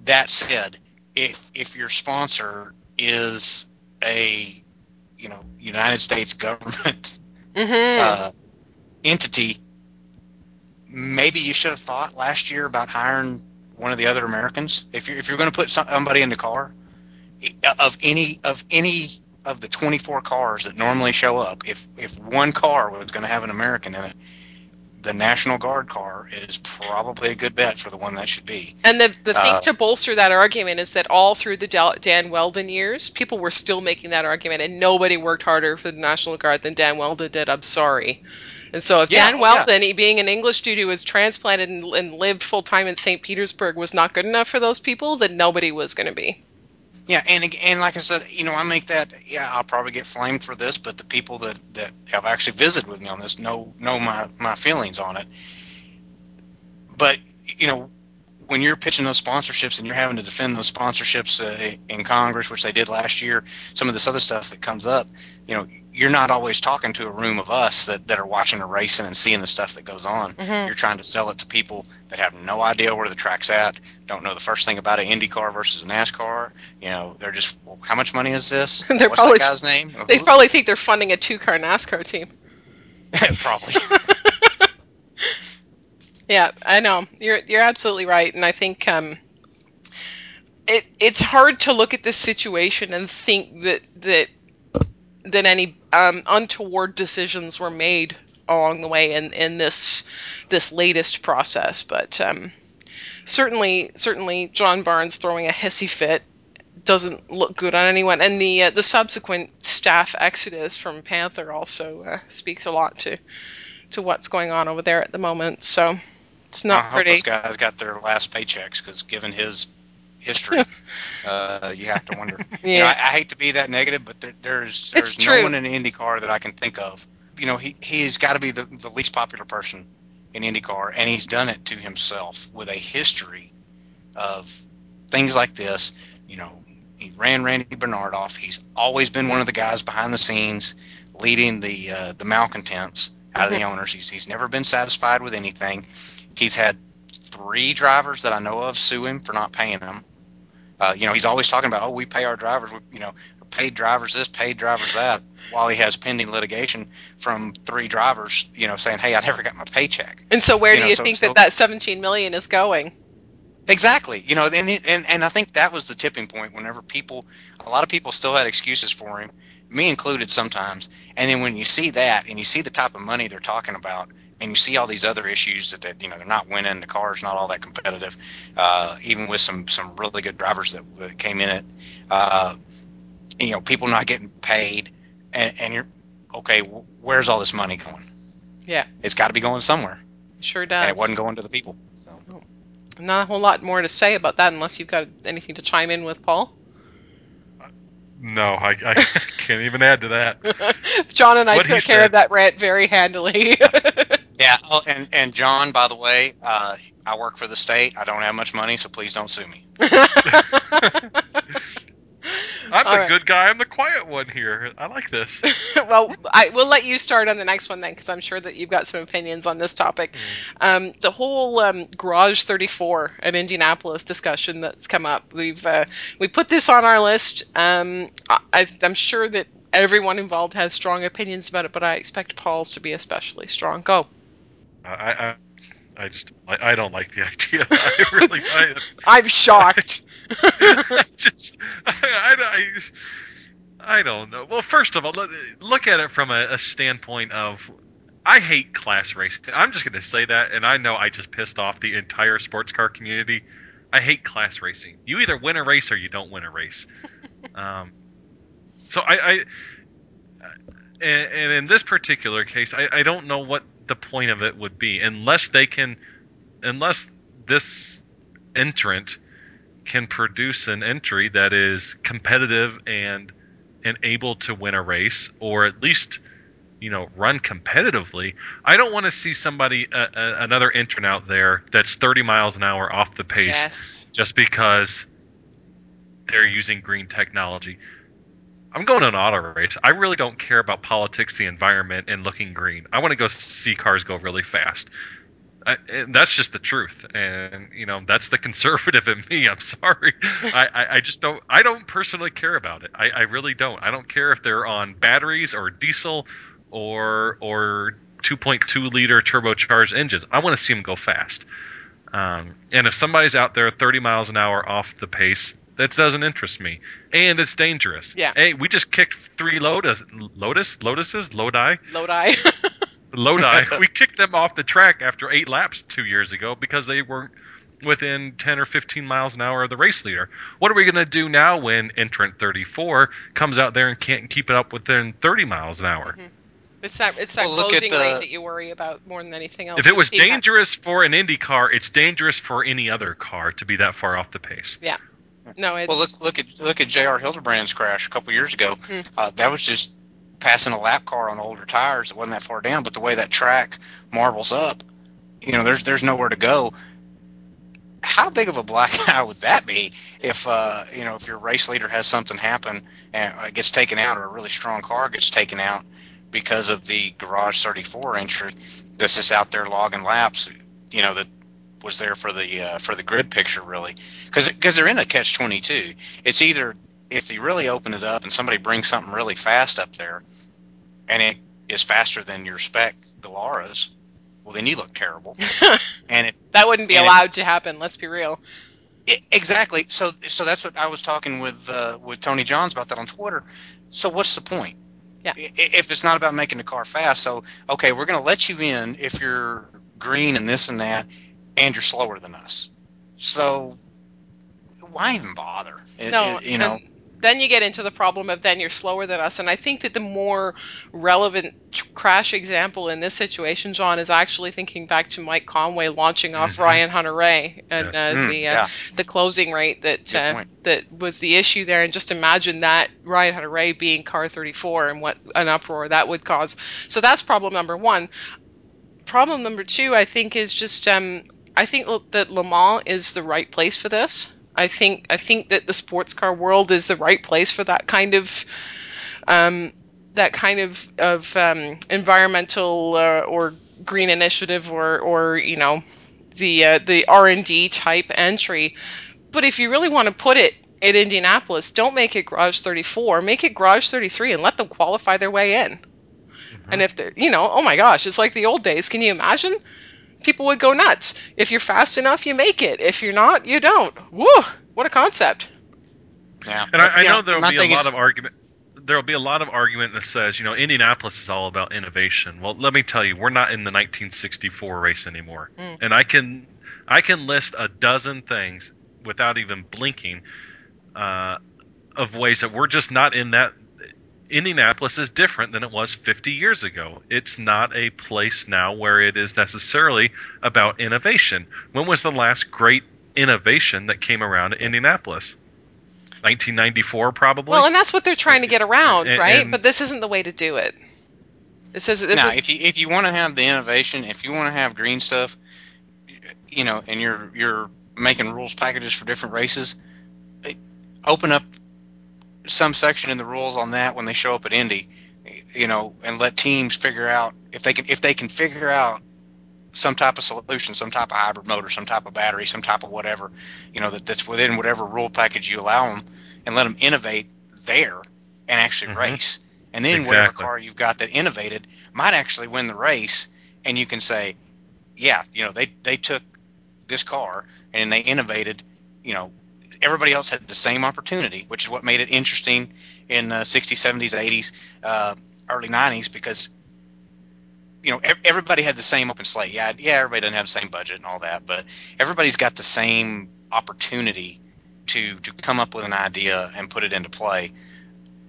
That said, if if your sponsor is a you know United States government Mhm. uh, entity, maybe you should have thought last year about hiring one of the other Americans. If you're if you're going to put somebody in the car, of any of any of the 24 cars that normally show up, if if one car was going to have an American in it, the National Guard car is probably a good bet for the one that should be. And the, the thing Uh, to bolster that argument is that all through the Dan Wheldon years, people were still making that argument, and nobody worked harder for the National Guard than Dan Wheldon did. I'm sorry. And so, if Yeah, Dan Wheldon, he being an English dude who was transplanted and, and lived full time in St. Petersburg, was not good enough for those people, then nobody was going to be. Yeah, and and like I said, you know, I make that. Yeah, I'll probably get flamed for this, but the people that that have actually visited with me on this know know my my feelings on it. But you know, when you're pitching those sponsorships and you're having to defend those sponsorships uh, in Congress, which they did last year, some of this other stuff that comes up, you know, you're not always talking to a room of us that, that are watching the racing and seeing the stuff that goes on. Mhm. You're trying to sell it to people that have no idea where the track's at, don't know the first thing about an Indy car versus a NASCAR. You know, they're just, well, how much money is this? They're What's probably- that guy's name? They Who? probably think they're funding a two car NASCAR team. probably. Yeah, I know. You're you're absolutely right, and I think um, it it's hard to look at this situation and think that that that any um, untoward decisions were made along the way in, in this this latest process. But um, certainly certainly John Barnes throwing a hissy fit doesn't look good on anyone, and the uh, the subsequent staff exodus from Panther also uh, speaks a lot to to what's going on over there at the moment. So it's not I not hope pretty. those guys got their last paychecks because given his history, uh, you have to wonder. You know, I, Yeah. I hate to be that negative, but there, there's there's It's no true. one in IndyCar that I can think of. You know, he he's got to be the, the least popular person in IndyCar, and he's done it to himself with a history of things like this. You know, he ran Randy Bernard off. He's always been one of the guys behind the scenes, leading the uh, the malcontents out of the owners. He's he's never been satisfied with anything. He's had three drivers that I know of sue him for not paying him. Uh, you know, he's always talking about, oh, we pay our drivers, we, you know, paid drivers this, paid drivers that, while he has pending litigation from three drivers, you know, saying, hey, I never got my paycheck. And so, where you do know, you so- think so- that that 17 million is going? Exactly. You know, and, and and I think that was the tipping point. Whenever people, a lot of people still had excuses for him, me included sometimes. And then when you see that, and you see the type of money they're talking about, and you see all these other issues that, that you know they're not winning, the car's not all that competitive, uh, even with some some really good drivers that, that came in it. Uh, you know, people not getting paid, and, and you're okay. Where's all this money going? Yeah. It's got to be going somewhere, Sure does. and it wasn't going to the people. Not a whole lot more to say about that, unless you've got anything to chime in with, Paul. no, I, I can't even add to that. John and I What took care said. of that rant very handily. Yeah. Oh, and and John, by the way, uh, I work for the state. I don't have much money, so please don't sue me. I'm All the right. good guy. I'm the quiet one here. I like this. well, I will let you start on the next one then, because I'm sure that you've got some opinions on this topic. Um, the whole um, Garage 34 at Indianapolis discussion that's come up. We've uh, we put this on our list. Um, I, I'm sure that everyone involved has strong opinions about it, but I expect Paul's to be especially strong. Go. I, I, I just, I, I don't like the idea. I really, I, I'm shocked. I just, I, I, I, don't know. Well, first of all, look, look at it from a, a standpoint of, I hate class racing. I'm just going to say that, and I know I just pissed off the entire sports car community. I hate class racing. You either win a race or you don't win a race. um, so I, I and, and in this particular case, I, I don't know what the point of it would be unless they can, unless this entrant can produce an entry that is competitive and and able to win a race or at least you know run competitively i don't want to see somebody uh, uh, another entrant out there that's 30 miles an hour off the pace Yes. just because they're using green technology i'm going to an auto race i really don't care about politics the environment and looking green i want to go see cars go really fast I, and that's just the truth, and you know that's the conservative in me. I'm sorry, I, I, I just don't. I don't personally care about it. I, I really don't. I don't care if they're on batteries or diesel or or 2.2 liter turbocharged engines. I want to see them go fast. Um, and if somebody's out there 30 miles an hour off the pace, that doesn't interest me, and it's dangerous. Yeah. Hey, we just kicked three Lotus, Lotus, Lotuses, Lodi. Lodi. Lodi, we kicked them off the track after eight laps two years ago because they weren't within 10 or 15 miles an hour of the race leader. What are we going to do now when entrant 34 comes out there and can't keep it up within 30 miles an hour? Mm-hmm. it's that it's that Well, closing the- rate that you worry about more than anything else. If it was seen that. dangerous for an Indy car, it's dangerous for any other car to be that far off the pace. No, it's Well, look look at look at J.R. Hildebrand's crash a couple years ago. Hmm. Uh, that was just passing a lap car on older tires. It wasn't that far down, but the way that track marbles up, you know, there's there's nowhere to go. How big of a black eye would that be if uh, you know if your race leader has something happen and it gets taken out, or a really strong car gets taken out because of the Garage 34 entry that's just out there logging laps, you know that was there for the uh, for the grid picture really because because they're in a catch 22 it's either if they really open it up and somebody brings something really fast up there and it is faster than your spec Dallaras, well then you look terrible and if that wouldn't be it- allowed to happen. Let's be real. I- exactly so so that's what I was talking with uh, with Tony Johns about that on Twitter so what's the point Yeah. If it's not about making the car fast so okay we're going to let you in if you're green and this and that and you're slower than us so why even bother It- No, it- you know then you get into the problem of then you're slower than us. And I think that the more relevant tr- crash example in this situation, John, is actually thinking back to Mike Conway launching off Mhm. Ryan Hunter-Reay and Yes. uh, Mm, the uh, yeah. the closing rate that uh, that was the issue there. And just imagine that Ryan Hunter-Reay being car 34 and what an uproar that would cause. So that's problem number one. Problem number two, I think, is just um, I think that Le Mans is the right place for this. I think I think that the sports car world is the right place for that kind of um, that kind of of um, environmental uh, or green initiative or or you know the uh, the R and D type entry. But if you really want to put it at Indianapolis, don't make it Garage 34. Make it Garage 33 and let them qualify their way in. And if they're, you know, oh my gosh, it's like the old days. Can you imagine? People would go nuts. If you're fast enough, you make it. If you're not, you don't. Woo! What a concept. yeah And I, I you know there will be a lot is- of argument. There will be a lot of argument that says, you know, Indianapolis is all about innovation. Well, let me tell you, we're not in the 1964 race anymore, Mm. and I can, I can list a dozen things without even blinking, uh, of ways that we're just not in that. Indianapolis is different than it was 50 years ago. It's not a place now where it is necessarily about innovation. When was the last great innovation that came around in Indianapolis? 1994, probably. Well, and that's what they're trying to get around, And- right? and- but this isn't the way to do it. This is this now, is if you if you want to have the innovation, if you want to have green stuff, you know, and you're you're making rules packages for different races, eh, open up some section in the rules on that when they show up at Indy, you know, and let teams figure out if they can if they can figure out some type of solution, some type of hybrid motor, some type of battery, some type of whatever, you know, that, that's within whatever rule package you allow them, and let them innovate there and actually Mhm. race. And then whatever car you've got that innovated might actually win the race, and you can say, yeah, you know, they they took this car and they innovated, you know, everybody else had the same opportunity, which is what made it interesting in the 60s, 70s, 80s, uh, early 90s, because you know everybody had the same open slate. Yeah, yeah, everybody doesn't have the same budget and all that, but everybody's got the same opportunity to to come up with an idea and put it into play.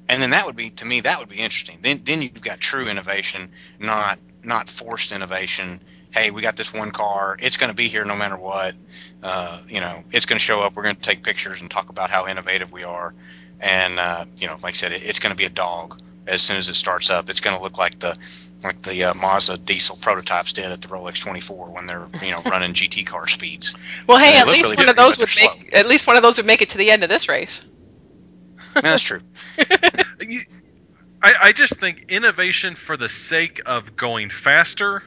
And then that would be to me that would be interesting. Then then you've got true innovation, not not forced innovation. Hey, we got this one car. It's going to be here no matter what. Uh, you know, it's going to show up. We're going to take pictures and talk about how innovative we are. And uh, you know, like I said, it, it's going to be a dog as soon as it starts up. It's going to look like the like the uh, Mazda diesel prototypes did at the Rolex 24 when they're you know running GT car speeds. Well, hey, at least really one of those would they're make at least one of those would make it to the end of this race. Yeah, that's true. I, I just think innovation for the sake of going faster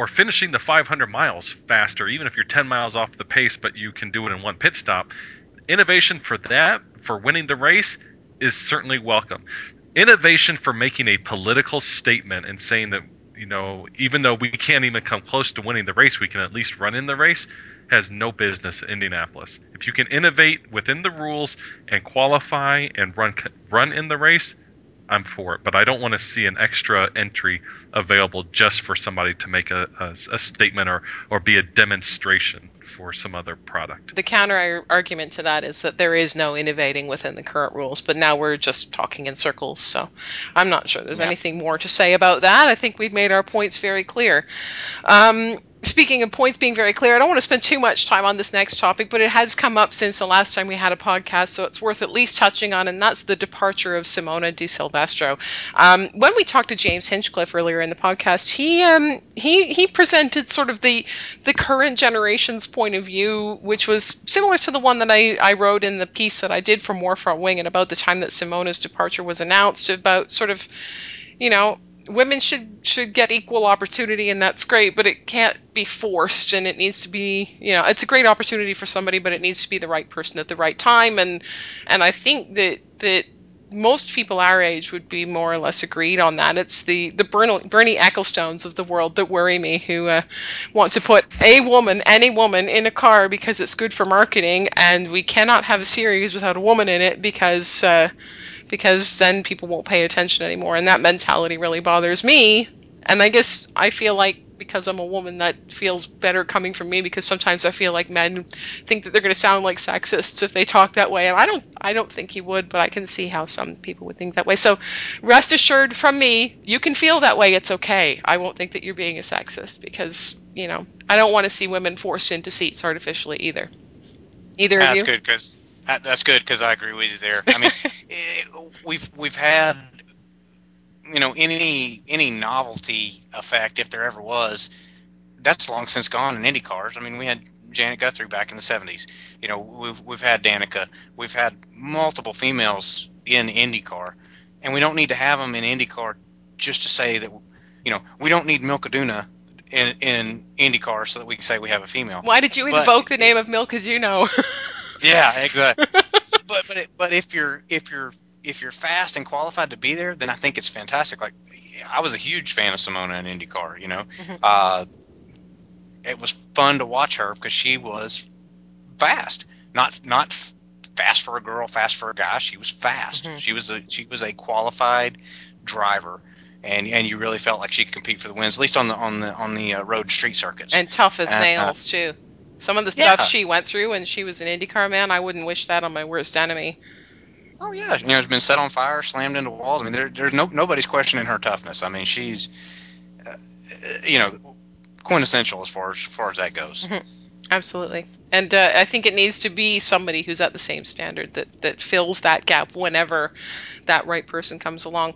or finishing the 500 miles faster, even if you're 10 miles off the pace, but you can do it in one pit stop. Innovation for that, for winning the race, is certainly welcome. Innovation for making a political statement and saying that, you know, even though we can't even come close to winning the race, we can at least run in the race, has no business in Indianapolis. If you can innovate within the rules and qualify and run run in the race, I'm for it, but I don't want to see an extra entry available just for somebody to make a, a, a statement or, or be a demonstration for some other product. The counter argument to that is that there is no innovating within the current rules, but now we're just talking in circles. So I'm not sure there's Yeah. anything more to say about that. I think we've made our points very clear. Um, speaking of points being very clear, I don't want to spend too much time on this next topic, but it has come up since the last time we had a podcast, so it's worth at least touching on, and that's the departure of Simona Di Silvestro. Um, when we talked to James Hinchcliffe earlier in the podcast, he um, he he presented sort of the the current generation's point of view, which was similar to the one that I, I wrote in the piece that I did for More Front Wing, and about the time that Simona's departure was announced, about sort of, you know, women should should get equal opportunity and that's great but it can't be forced and it needs to be you know it's a great opportunity for somebody but it needs to be the right person at the right time and and i think that that most people our age would be more or less agreed on that. It's the the bernie, bernie ecclestones of the world that worry me who uh, want to put a woman any woman in a car because it's good for marketing and we cannot have a series without a woman in it because uh, because then people won't pay attention anymore and that mentality really bothers me. And i guess i feel like because i'm a woman that feels better coming from me because sometimes i feel like men think that they're going to sound like sexists if they talk that way and i don't i don't think he would but i can see how some people would think that way. So rest assured from me you can feel that way it's okay. I won't think that you're being a sexist because you know i don't want to see women forced into seats artificially either. Either of you. That's good because that's good because I agree with you there. I mean, eh, we've we've had you know any any novelty effect if there ever was. That's long since gone in Indy cars. I mean, we had Janet Guthrie back in the '70s. You know, we've we've had Danica. We've had multiple females in IndyCar, and we don't need to have them in IndyCar just to say that. You know, we don't need Milka Duno in in IndyCar so that we can say we have a female. why did you But invoke the name of Milka Duno Yeah, exactly. but but it, but if you're if you're if you're fast and qualified to be there, then I think it's fantastic. Like I was a huge fan of Simona in IndyCar. You know, Mhm. uh, it was fun to watch her because she was fast. Not not fast for a girl, fast for a guy. She was fast. Mhm. She was a she was a qualified driver. And, and you really felt like she could compete for the wins, at least on the on the on the uh, road street circuits. and tough as Uh, uh, nails too. Some of the stuff Yeah. she went through when she was an IndyCar man, I wouldn't wish that on my worst enemy. Oh yeah, you know, it's been set on fire, slammed into walls. I mean, there, there's no nobody's questioning her toughness. I mean, she's, uh, you know, quintessential as far as, as far as that goes. Absolutely, and uh, I think it needs to be somebody who's at the same standard that that fills that gap whenever that right person comes along.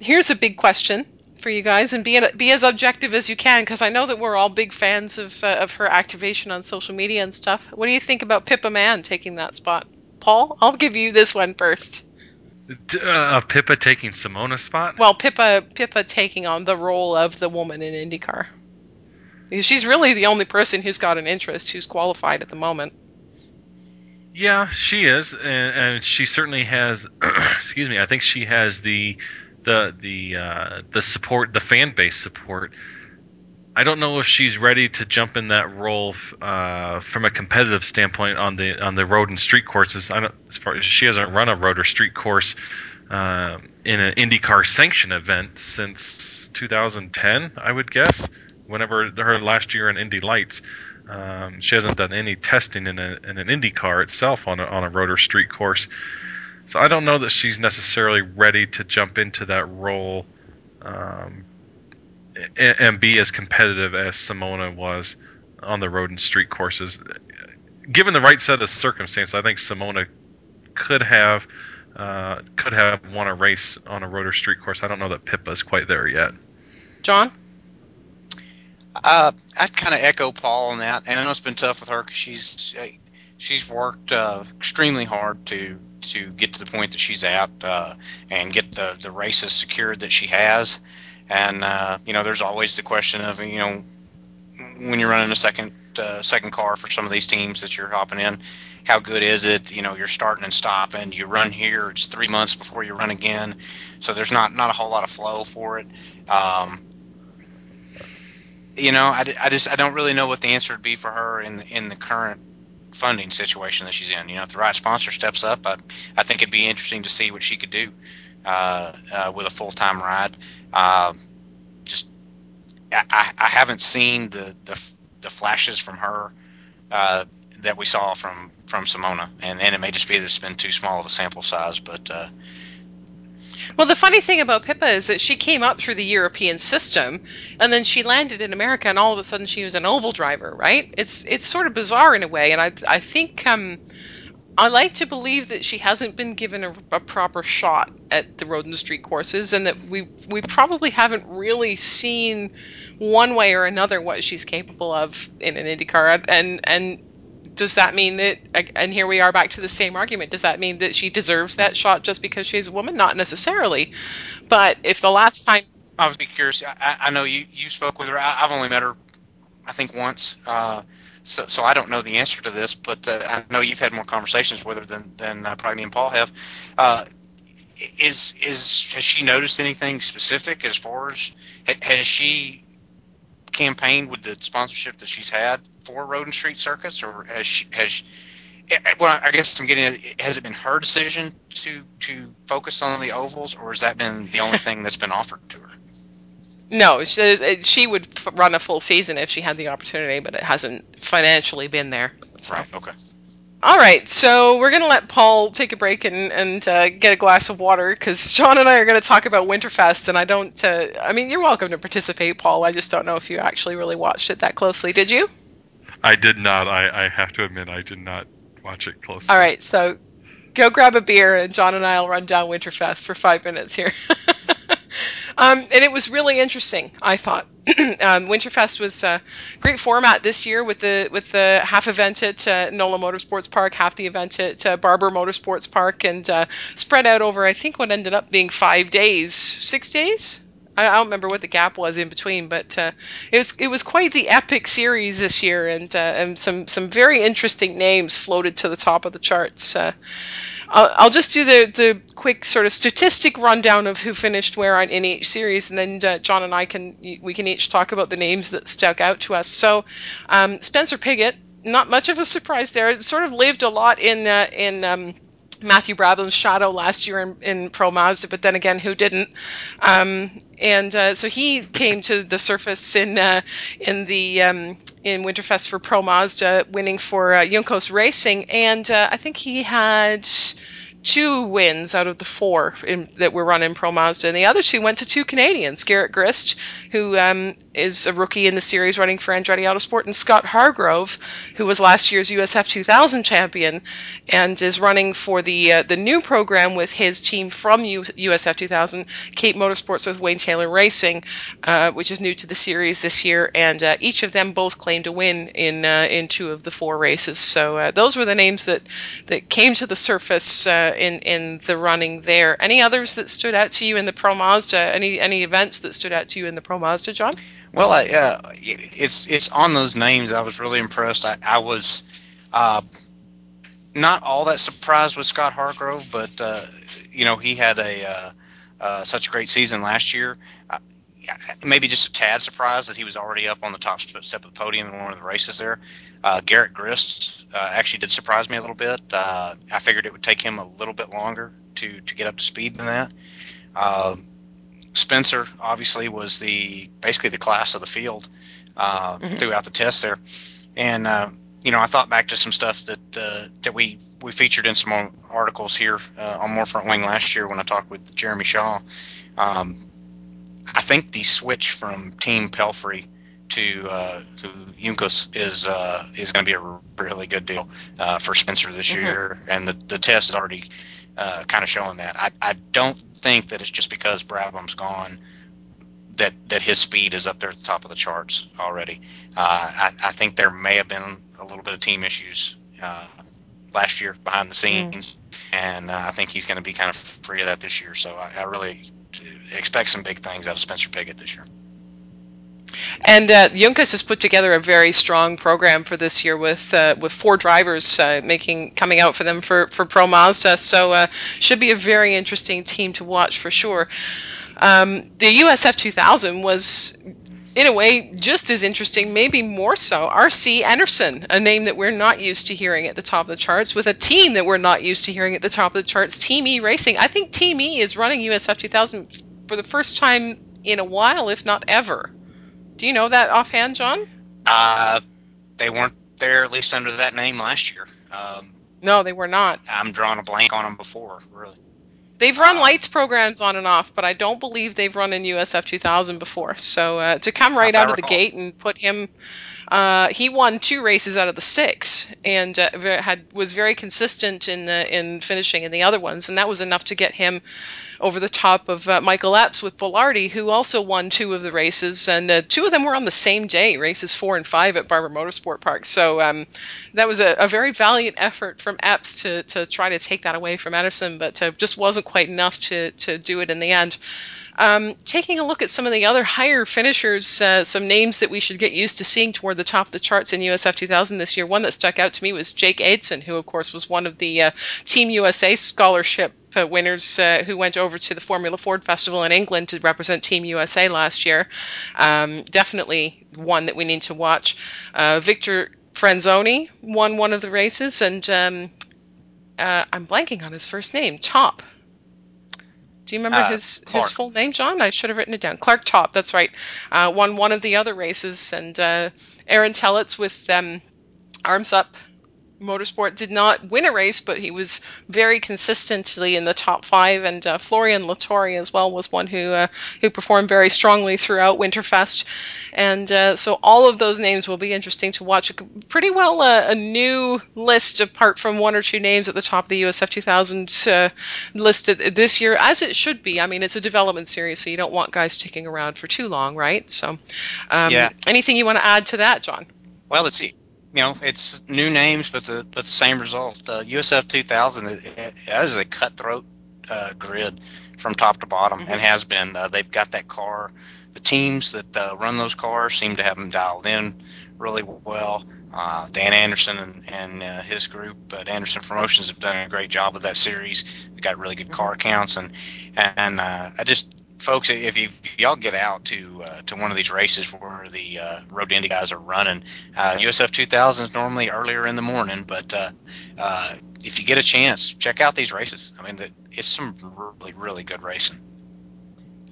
Here's a big question for you guys, and be be as objective as you can, because I know that we're all big fans of uh, of her activation on social media and stuff. What do you think about Pippa Mann taking that spot? Paul, I'll give you this one first. Uh, of Pippa taking Simona's spot. Well, Pippa Pippa taking on the role of the woman in IndyCar. She's really the only person who's got an interest who's qualified at the moment. Yeah, she is, and, and she certainly has. excuse me. I think she has the the the uh, the support, the fan base support. I don't know if she's ready to jump in that role uh, from a competitive standpoint on the on the road and street courses. I don't, as far as she hasn't run a road or street course uh, in an IndyCar sanction event since 2010, I would guess. Whenever her last year in Indy Lights, um, she hasn't done any testing in, a, in an IndyCar itself on a, on a road or street course. So I don't know that she's necessarily ready to jump into that role um, and, and be as competitive as Simona was on the road and street courses. Given the right set of circumstances, I think Simona could have uh, could have won a race on a road or street course. I don't know that Pippa's quite there yet. John? Uh, I'd kind of echo Paul on that, and I know it's been tough with her because she's uh, she's worked uh, extremely hard to to get to the point that she's at uh, and get the the races secured that she has. And uh, you know, there's always the question of you know when you're running a second uh, second car for some of these teams that you're hopping in, how good is it? You know, you're starting and stopping. You run here, it's three months before you run again, so there's not not a whole lot of flow for it. Um, you know, I, I just I don't really know what the answer would be for her in in the current funding situation that she's in. You know, if the right sponsor steps up, I, I think it'd be interesting to see what she could do uh, uh, with a full time ride. Uh, just I, I haven't seen the, the the flashes from her uh, that we saw from from Simona, and, and it may just be that it's been too small of a sample size, but uh, Well, the funny thing about Pippa is that she came up through the European system, and then she landed in America, and all of a sudden she was an oval driver, right? It's it's sort of bizarre in a way, and I I think um, I like to believe that she hasn't been given a, a proper shot at the road and street courses, and that we we probably haven't really seen one way or another what she's capable of in an IndyCar, and and does that mean that and here we are back to the same argument does that mean that she deserves that shot just because she's a woman not necessarily but if the last time I was be curious. I, I know you, you spoke with her. I, I've only met her, I think once. Uh, so, so I don't know the answer to this, but uh, I know you've had more conversations with her than than uh, probably me and Paul have. Uh, is is has she noticed anything specific as far as has she campaigned with the sponsorship that she's had for road and street circuits, or has she has eh, well, I guess I'm getting. at, Has it been her decision to to focus on the ovals, or has that been the only thing that's been offered to her? no she, she would run a full season if she had the opportunity but it hasn't financially been there so. Right. Okay. All right so we're going to let paul take a break and, and uh, get a glass of water because john and i are going to talk about winterfest and i don't uh, i mean you're welcome to participate paul i just don't know if you actually really watched it that closely did you I did not. I, I have to admit, I did not watch it closely. All right, so go grab a beer, and John and I will run down Winterfest for five minutes here. um, and it was really interesting, I thought. um, Winterfest was a great format this year with the with the half event at uh, NOLA Motorsports Park, half the event at uh, Barber Motorsports Park, and uh, spread out over I think what ended up being five days, six days. I don't remember what the gap was in between, but uh, it was it was quite the epic series this year, and uh, and some some very interesting names floated to the top of the charts. Uh, I'll, I'll just do the the quick sort of statistic rundown of who finished where on in each series, and then uh, John and I can we can each talk about the names that stuck out to us. So, um, Spencer Pigot, not much of a surprise there. It sort of lived a lot in uh, in um, Matthew Brabham's shadow last year in, in Pro Mazda, but then again, who didn't? Um, and uh, so he came to the surface in uh, in the um, in Winterfest for Pro Mazda, winning for uh, Juncos Racing, and uh, I think he had two wins out of the four in, that were run in Pro Mazda, and the other two went to two Canadians: Garett Grist, who um, is a rookie in the series running for Andretti Autosport, and Scott Hargrove, who was last year's USF 2000 champion and is running for the uh, the new program with his team from U- USF 2000, Cape Motorsports with Wayne Taylor Racing, uh, which is new to the series this year, and uh, each of them both claimed a win in uh, in two of the four races. So uh, those were the names that that came to the surface in in the running there. Any others that stood out to you in the Pro Mazda? Any any events that stood out to you in the Pro Mazda, John? Well, I, uh, it's it's on those names. I was really impressed. I, I was uh, not all that surprised with Scott Hargrove, but uh, you know he had a uh, uh, such a great season last year. Maybe just a tad surprised that he was already up on the top step of the podium in one of the races there. Uh, Garett Grist uh, actually did surprise me a little bit. Uh, I figured it would take him a little bit longer to, to get up to speed than that. Uh, Spencer obviously was the basically the class of the field uh, mm-hmm. throughout the test there, and uh, you know I thought back to some stuff that that we we featured in some articles here on More Front Wing last year when I talked with Jeremy Shaw. Um, I think the switch from Team Pelfrey to uh, to Juncos is uh, is going to be a really good deal uh, for Spencer this mm-hmm. year, and the the test is already uh, kind of showing that. I, I don't think that it's just because Brabham's gone that that his speed is up there at the top of the charts already. Uh, I, I think there may have been a little bit of team issues uh, last year behind the mm. scenes, mm. and I think he's going to be kind of free of that this year. So I, I really expect some big things out of Spencer Pigot this year. And uh, Juncos has put together a very strong program for this year with uh, with four drivers uh, making coming out for them for, for Pro Mazda. So uh, should be a very interesting team to watch for sure. Um, the USF 2000 was in a way just as interesting, maybe more so. RC Enerson, a name that we're not used to hearing at the top of the charts, with a team that we're not used to hearing at the top of the charts, Team E Racing. I think Team E is running USF 2000 for the first time in a while, if not ever. Do you know that offhand, John? Uh, they weren't there at least under that name last year. Um, no, they were not. I'm drawing a blank on them before, really. They've run lights programs on and off, but I don't believe they've run in USF 2000 before. So uh, to come right out of the gate and put him uh, he won two races out of the six, and uh, had was very consistent in uh, in finishing in the other ones, and that was enough to get him over the top of uh, Michael Epps with Belardi, who also won two of the races, and uh, two of them were on the same day, races four and five at Barber Motorsport Park. So um, that was a, a, very valiant effort from Epps to to try to take that away from Enerson, but just wasn't quite enough to to do it in the end. Um, taking a look at some of the other higher finishers, uh, some names that we should get used to seeing toward the top of the charts in USF 2000 this year. One that stuck out to me was Jake Eidson, who, of course, was one of the uh, Team USA scholarship uh, winners uh, who went over to the Formula Ford Festival in England to represent Team USA last year. Um, definitely one that we need to watch. Uh, Victor Franzoni won one of the races, and um, uh, I'm blanking on his first name. Toppe. Do you remember uh, his his full name, John? I should have written it down. Clark Toppe. That's right. Uh, won one of the other races, and uh, Aaron Telitz with um, Arms Up Motorsport did not win a race, but he was very consistently in the top five. And uh, Florian Latorre as well was one who uh, who performed very strongly throughout Winterfest. And uh, so all of those names will be interesting to watch. Pretty well uh, a new list, apart from one or two names at the top of the USF 2000 uh, listed this year, as it should be. I mean, it's a development series, so you don't want guys sticking around for too long, right? So, um, yeah. anything you want to add to that, John? Well, let's see you know, it's new names, but the but the same result. Uh, USF 2000 that is a cutthroat uh, grid from top to bottom, mm-hmm. and has been. Uh, they've got that car. The teams that uh, run those cars seem to have them dialed in really well. Uh, Dan Andersen and, and uh, his group at Andersen Promotions have done a great job with that series. They got really good mm-hmm. car counts, and and I just folks, if you if y'all get out to uh, to one of these races where the uh, Road Indy guys are running, uh, USF 2000 is normally earlier in the morning, but uh, uh, if you get a chance, check out these races. I mean, the, it's some really really good racing.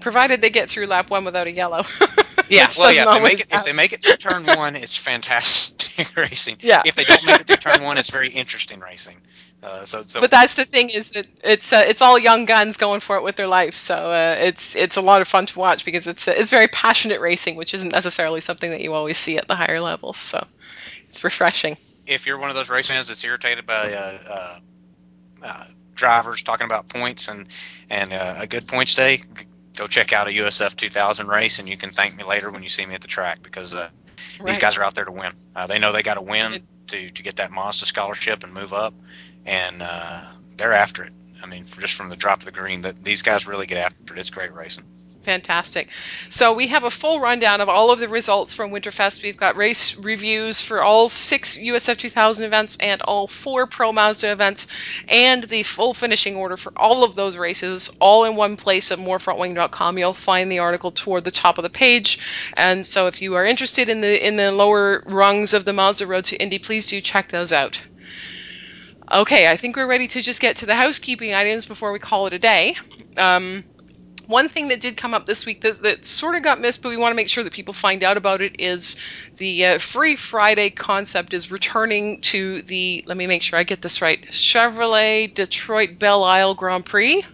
Provided they get through lap one without a yellow. yeah, well, yeah. If they, make it, if they make it through turn one, it's fantastic racing. Yeah. If they don't make it through turn one, it's very interesting racing. Uh, so, so, but that's the thing is that it's uh, it's all young guns going for it with their life. So uh, it's it's a lot of fun to watch because it's it's very passionate racing, which isn't necessarily something that you always see at the higher levels. So it's refreshing. If you're one of those race fans that's irritated by uh, uh, drivers talking about points and and a good points day, go check out a USF 2000 race, and you can thank me later when you see me at the track because right. these guys are out there to win. they know they got to win to to get that Mazda scholarship and move up and uh, they're after it. I mean, just from the drop of the green, that these guys really get after it. It's great racing. Fantastic. So we have a full rundown of all of the results from Winterfest. We've got race reviews for all six USF 2000 events and all four Pro Mazda events, and the full finishing order for all of those races, all in one place at morefrontwing.com. You'll find the article toward the top of the page. And so if you are interested in the in the lower rungs of the Mazda Road to Indy, please do check those out. Okay, I think we're ready to just get to the housekeeping items before we call it a day. Um, one thing that did come up this week that, that sort of got missed, but we want to make sure that people find out about it is the uh, Free Friday concept is returning to the, let me make sure I get this right, Chevrolet Detroit Belle Isle Grand Prix.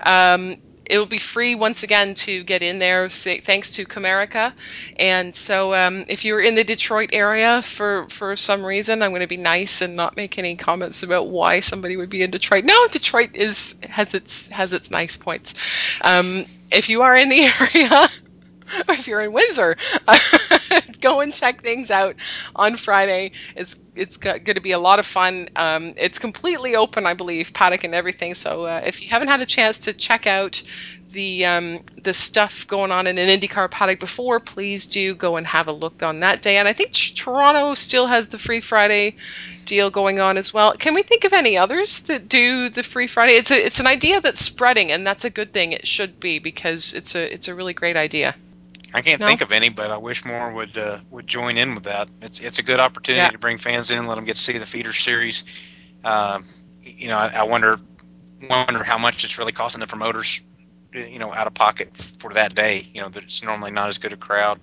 Um, it will be free once again to get in there thanks to Comerica. And so um, if you're in the Detroit area for, for some reason, I'm going to be nice and not make any comments about why somebody would be in Detroit. No, Detroit is has its has its nice points. Um, if you are in the area, if you're in Windsor, go and check things out on Friday. It's it's going to be a lot of fun. Um, it's completely open, I believe, paddock and everything. So uh, if you haven't had a chance to check out the um, the stuff going on in an IndyCar paddock before, please do go and have a look on that day. And I think Toronto still has the Free Friday deal going on as well. Can we think of any others that do the Free Friday? It's a it's an idea that's spreading, and that's a good thing. It should be because it's a it's a really great idea. I can't no? think of any, but I wish more would uh, would join in with that. It's it's a good opportunity yeah. to bring fans in, let them get to see the feeder series. Um, you know, I, I, wonder wonder how much it's really costing the promoters, you know, out of pocket for that day. You know, that it's normally not as good a crowd,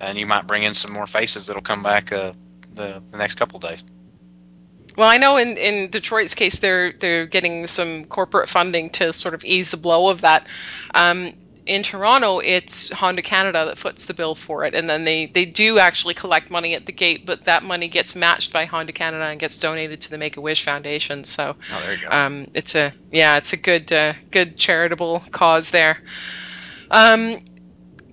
and you might bring in some more faces that'll come back uh, the the next couple days. Well, I know in, in Detroit's case, they're they're getting some corporate funding to sort of ease the blow of that. Um, in Toronto, it's Honda Canada that foots the bill for it, and then they they do actually collect money at the gate, but that money gets matched by Honda Canada and gets donated to the Make a Wish Foundation. So, oh, there you go. Um, it's a yeah, it's a good uh, good charitable cause there. Um,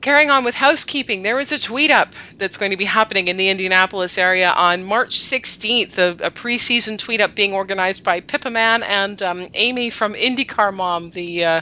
carrying on with housekeeping, there is a tweet up that's going to be happening in the Indianapolis area on March 16th, a, a preseason tweet up being organized by Pippa Mann and um, Amy from IndyCar Mom, the uh,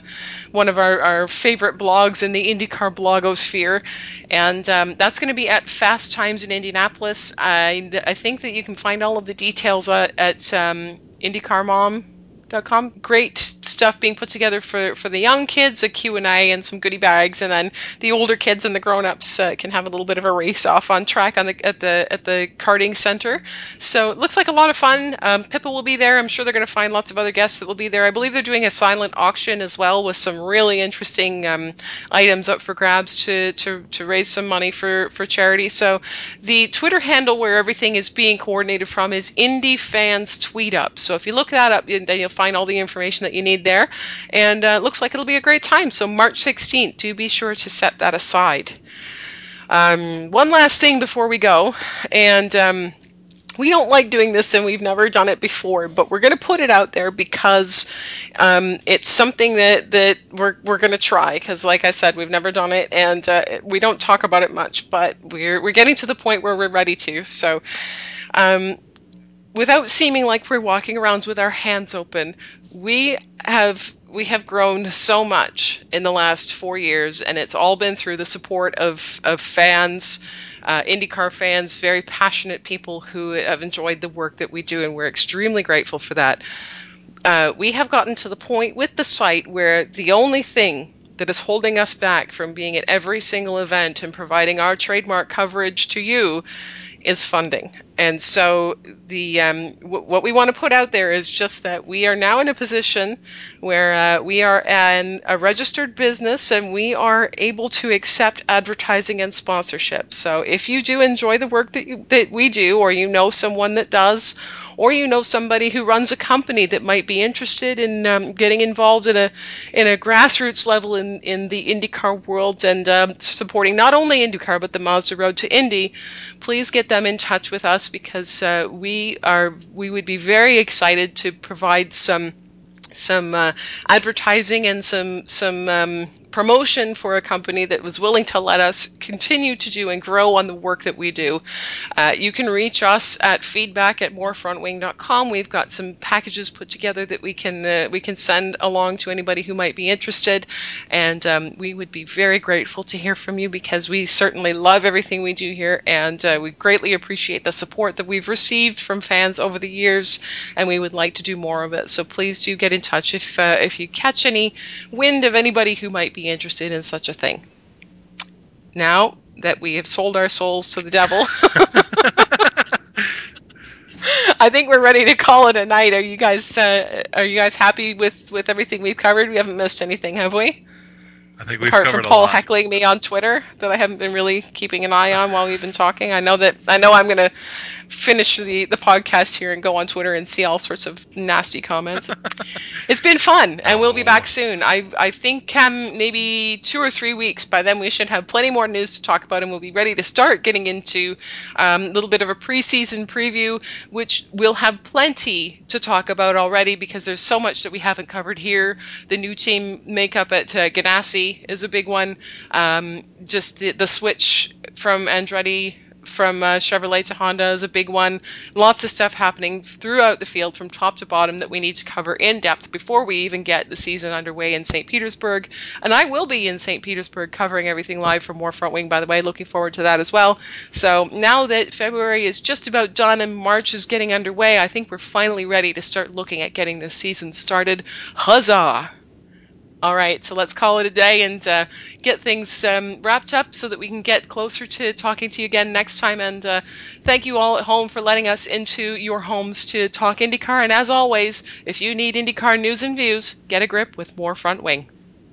one of our, our favorite blogs in the IndyCar blogosphere. And um, that's going to be at Fast Times in Indianapolis. I, I think that you can find all of the details at, at um, IndyCar Mom Com. Great stuff being put together for, for the young kids, a Q&A and some goodie bags, and then the older kids and the grown-ups uh, can have a little bit of a race off on track on the at the at the karting center. So it looks like a lot of fun. Um, Pippa will be there. I'm sure they're going to find lots of other guests that will be there. I believe they're doing a silent auction as well with some really interesting um, items up for grabs to, to, to raise some money for, for charity. So the Twitter handle where everything is being coordinated from is Indy Fans Tweet Up. So if you look that up, then you'll find all the information that you need there. And uh, it looks like it'll be a great time. So, March 16th, do be sure to set that aside. Um, one last thing before we go, and um, we don't like doing this and we've never done it before, but we're going to put it out there because um, it's something that, that we're, we're going to try. Because, like I said, we've never done it and uh, we don't talk about it much, but we're, we're getting to the point where we're ready to. So, um, without seeming like we're walking around with our hands open, we have we have grown so much in the last four years, and it's all been through the support of of fans, uh, IndyCar fans, very passionate people who have enjoyed the work that we do, and we're extremely grateful for that. Uh, we have gotten to the point with the site where the only thing that is holding us back from being at every single event and providing our trademark coverage to you is funding. And so the um, w- what we want to put out there is just that we are now in a position where uh, we are an, a registered business and we are able to accept advertising and sponsorship. So if you do enjoy the work that you, that we do, or you know someone that does, or you know somebody who runs a company that might be interested in um, getting involved in a in a grassroots level in in the IndyCar world and um, supporting not only IndyCar but the Mazda Road to Indy, please get them in touch with us because uh, we are we would be very excited to provide some some uh, advertising and some some um, promotion for a company that was willing to let us continue to do and grow on the work that we do. Uh, you can reach us at feedback at morefrontwing.com. We've got some packages put together that we can uh, we can send along to anybody who might be interested, and um, we would be very grateful to hear from you because we certainly love everything we do here, and uh, we greatly appreciate the support that we've received from fans over the years, and we would like to do more of it. So please do get in touch if uh, if you catch any wind of anybody who might be interested in such a thing. Now that we have sold our souls to the devil. I think we're ready to call it a night. Are you guys uh, are you guys happy with with everything we've covered? We haven't missed anything, have we? I think we've Apart from Paul heckling me on Twitter that I haven't been really keeping an eye on while we've been talking. I know that I know I'm going to finish the the podcast here and go on Twitter and see all sorts of nasty comments. it's been fun, and we'll be back soon. I I think um, maybe two or three weeks. By then, we should have plenty more news to talk about, and we'll be ready to start getting into um, a little bit of a preseason preview, which we'll have plenty to talk about already because there's so much that we haven't covered here. The new team makeup at uh, Ganassi is a big one. Um, just the, the switch from Andretti from uh, Chevrolet to Honda is a big one. Lots of stuff happening throughout the field from top to bottom that we need to cover in depth before we even get the season underway in St. Petersburg. And I will be in St. Petersburg covering everything live from More Front Wing, by the way. Looking forward to that as well. So now that February is just about done and March is getting underway, I think we're finally ready to start looking at getting this season started. Huzzah! All right, so let's call it a day and uh, get things um, wrapped up so that we can get closer to talking to you again next time. And uh, thank you all at home for letting us into your homes to talk IndyCar. And as always, if you need IndyCar news and views, get a grip with More Front Wing.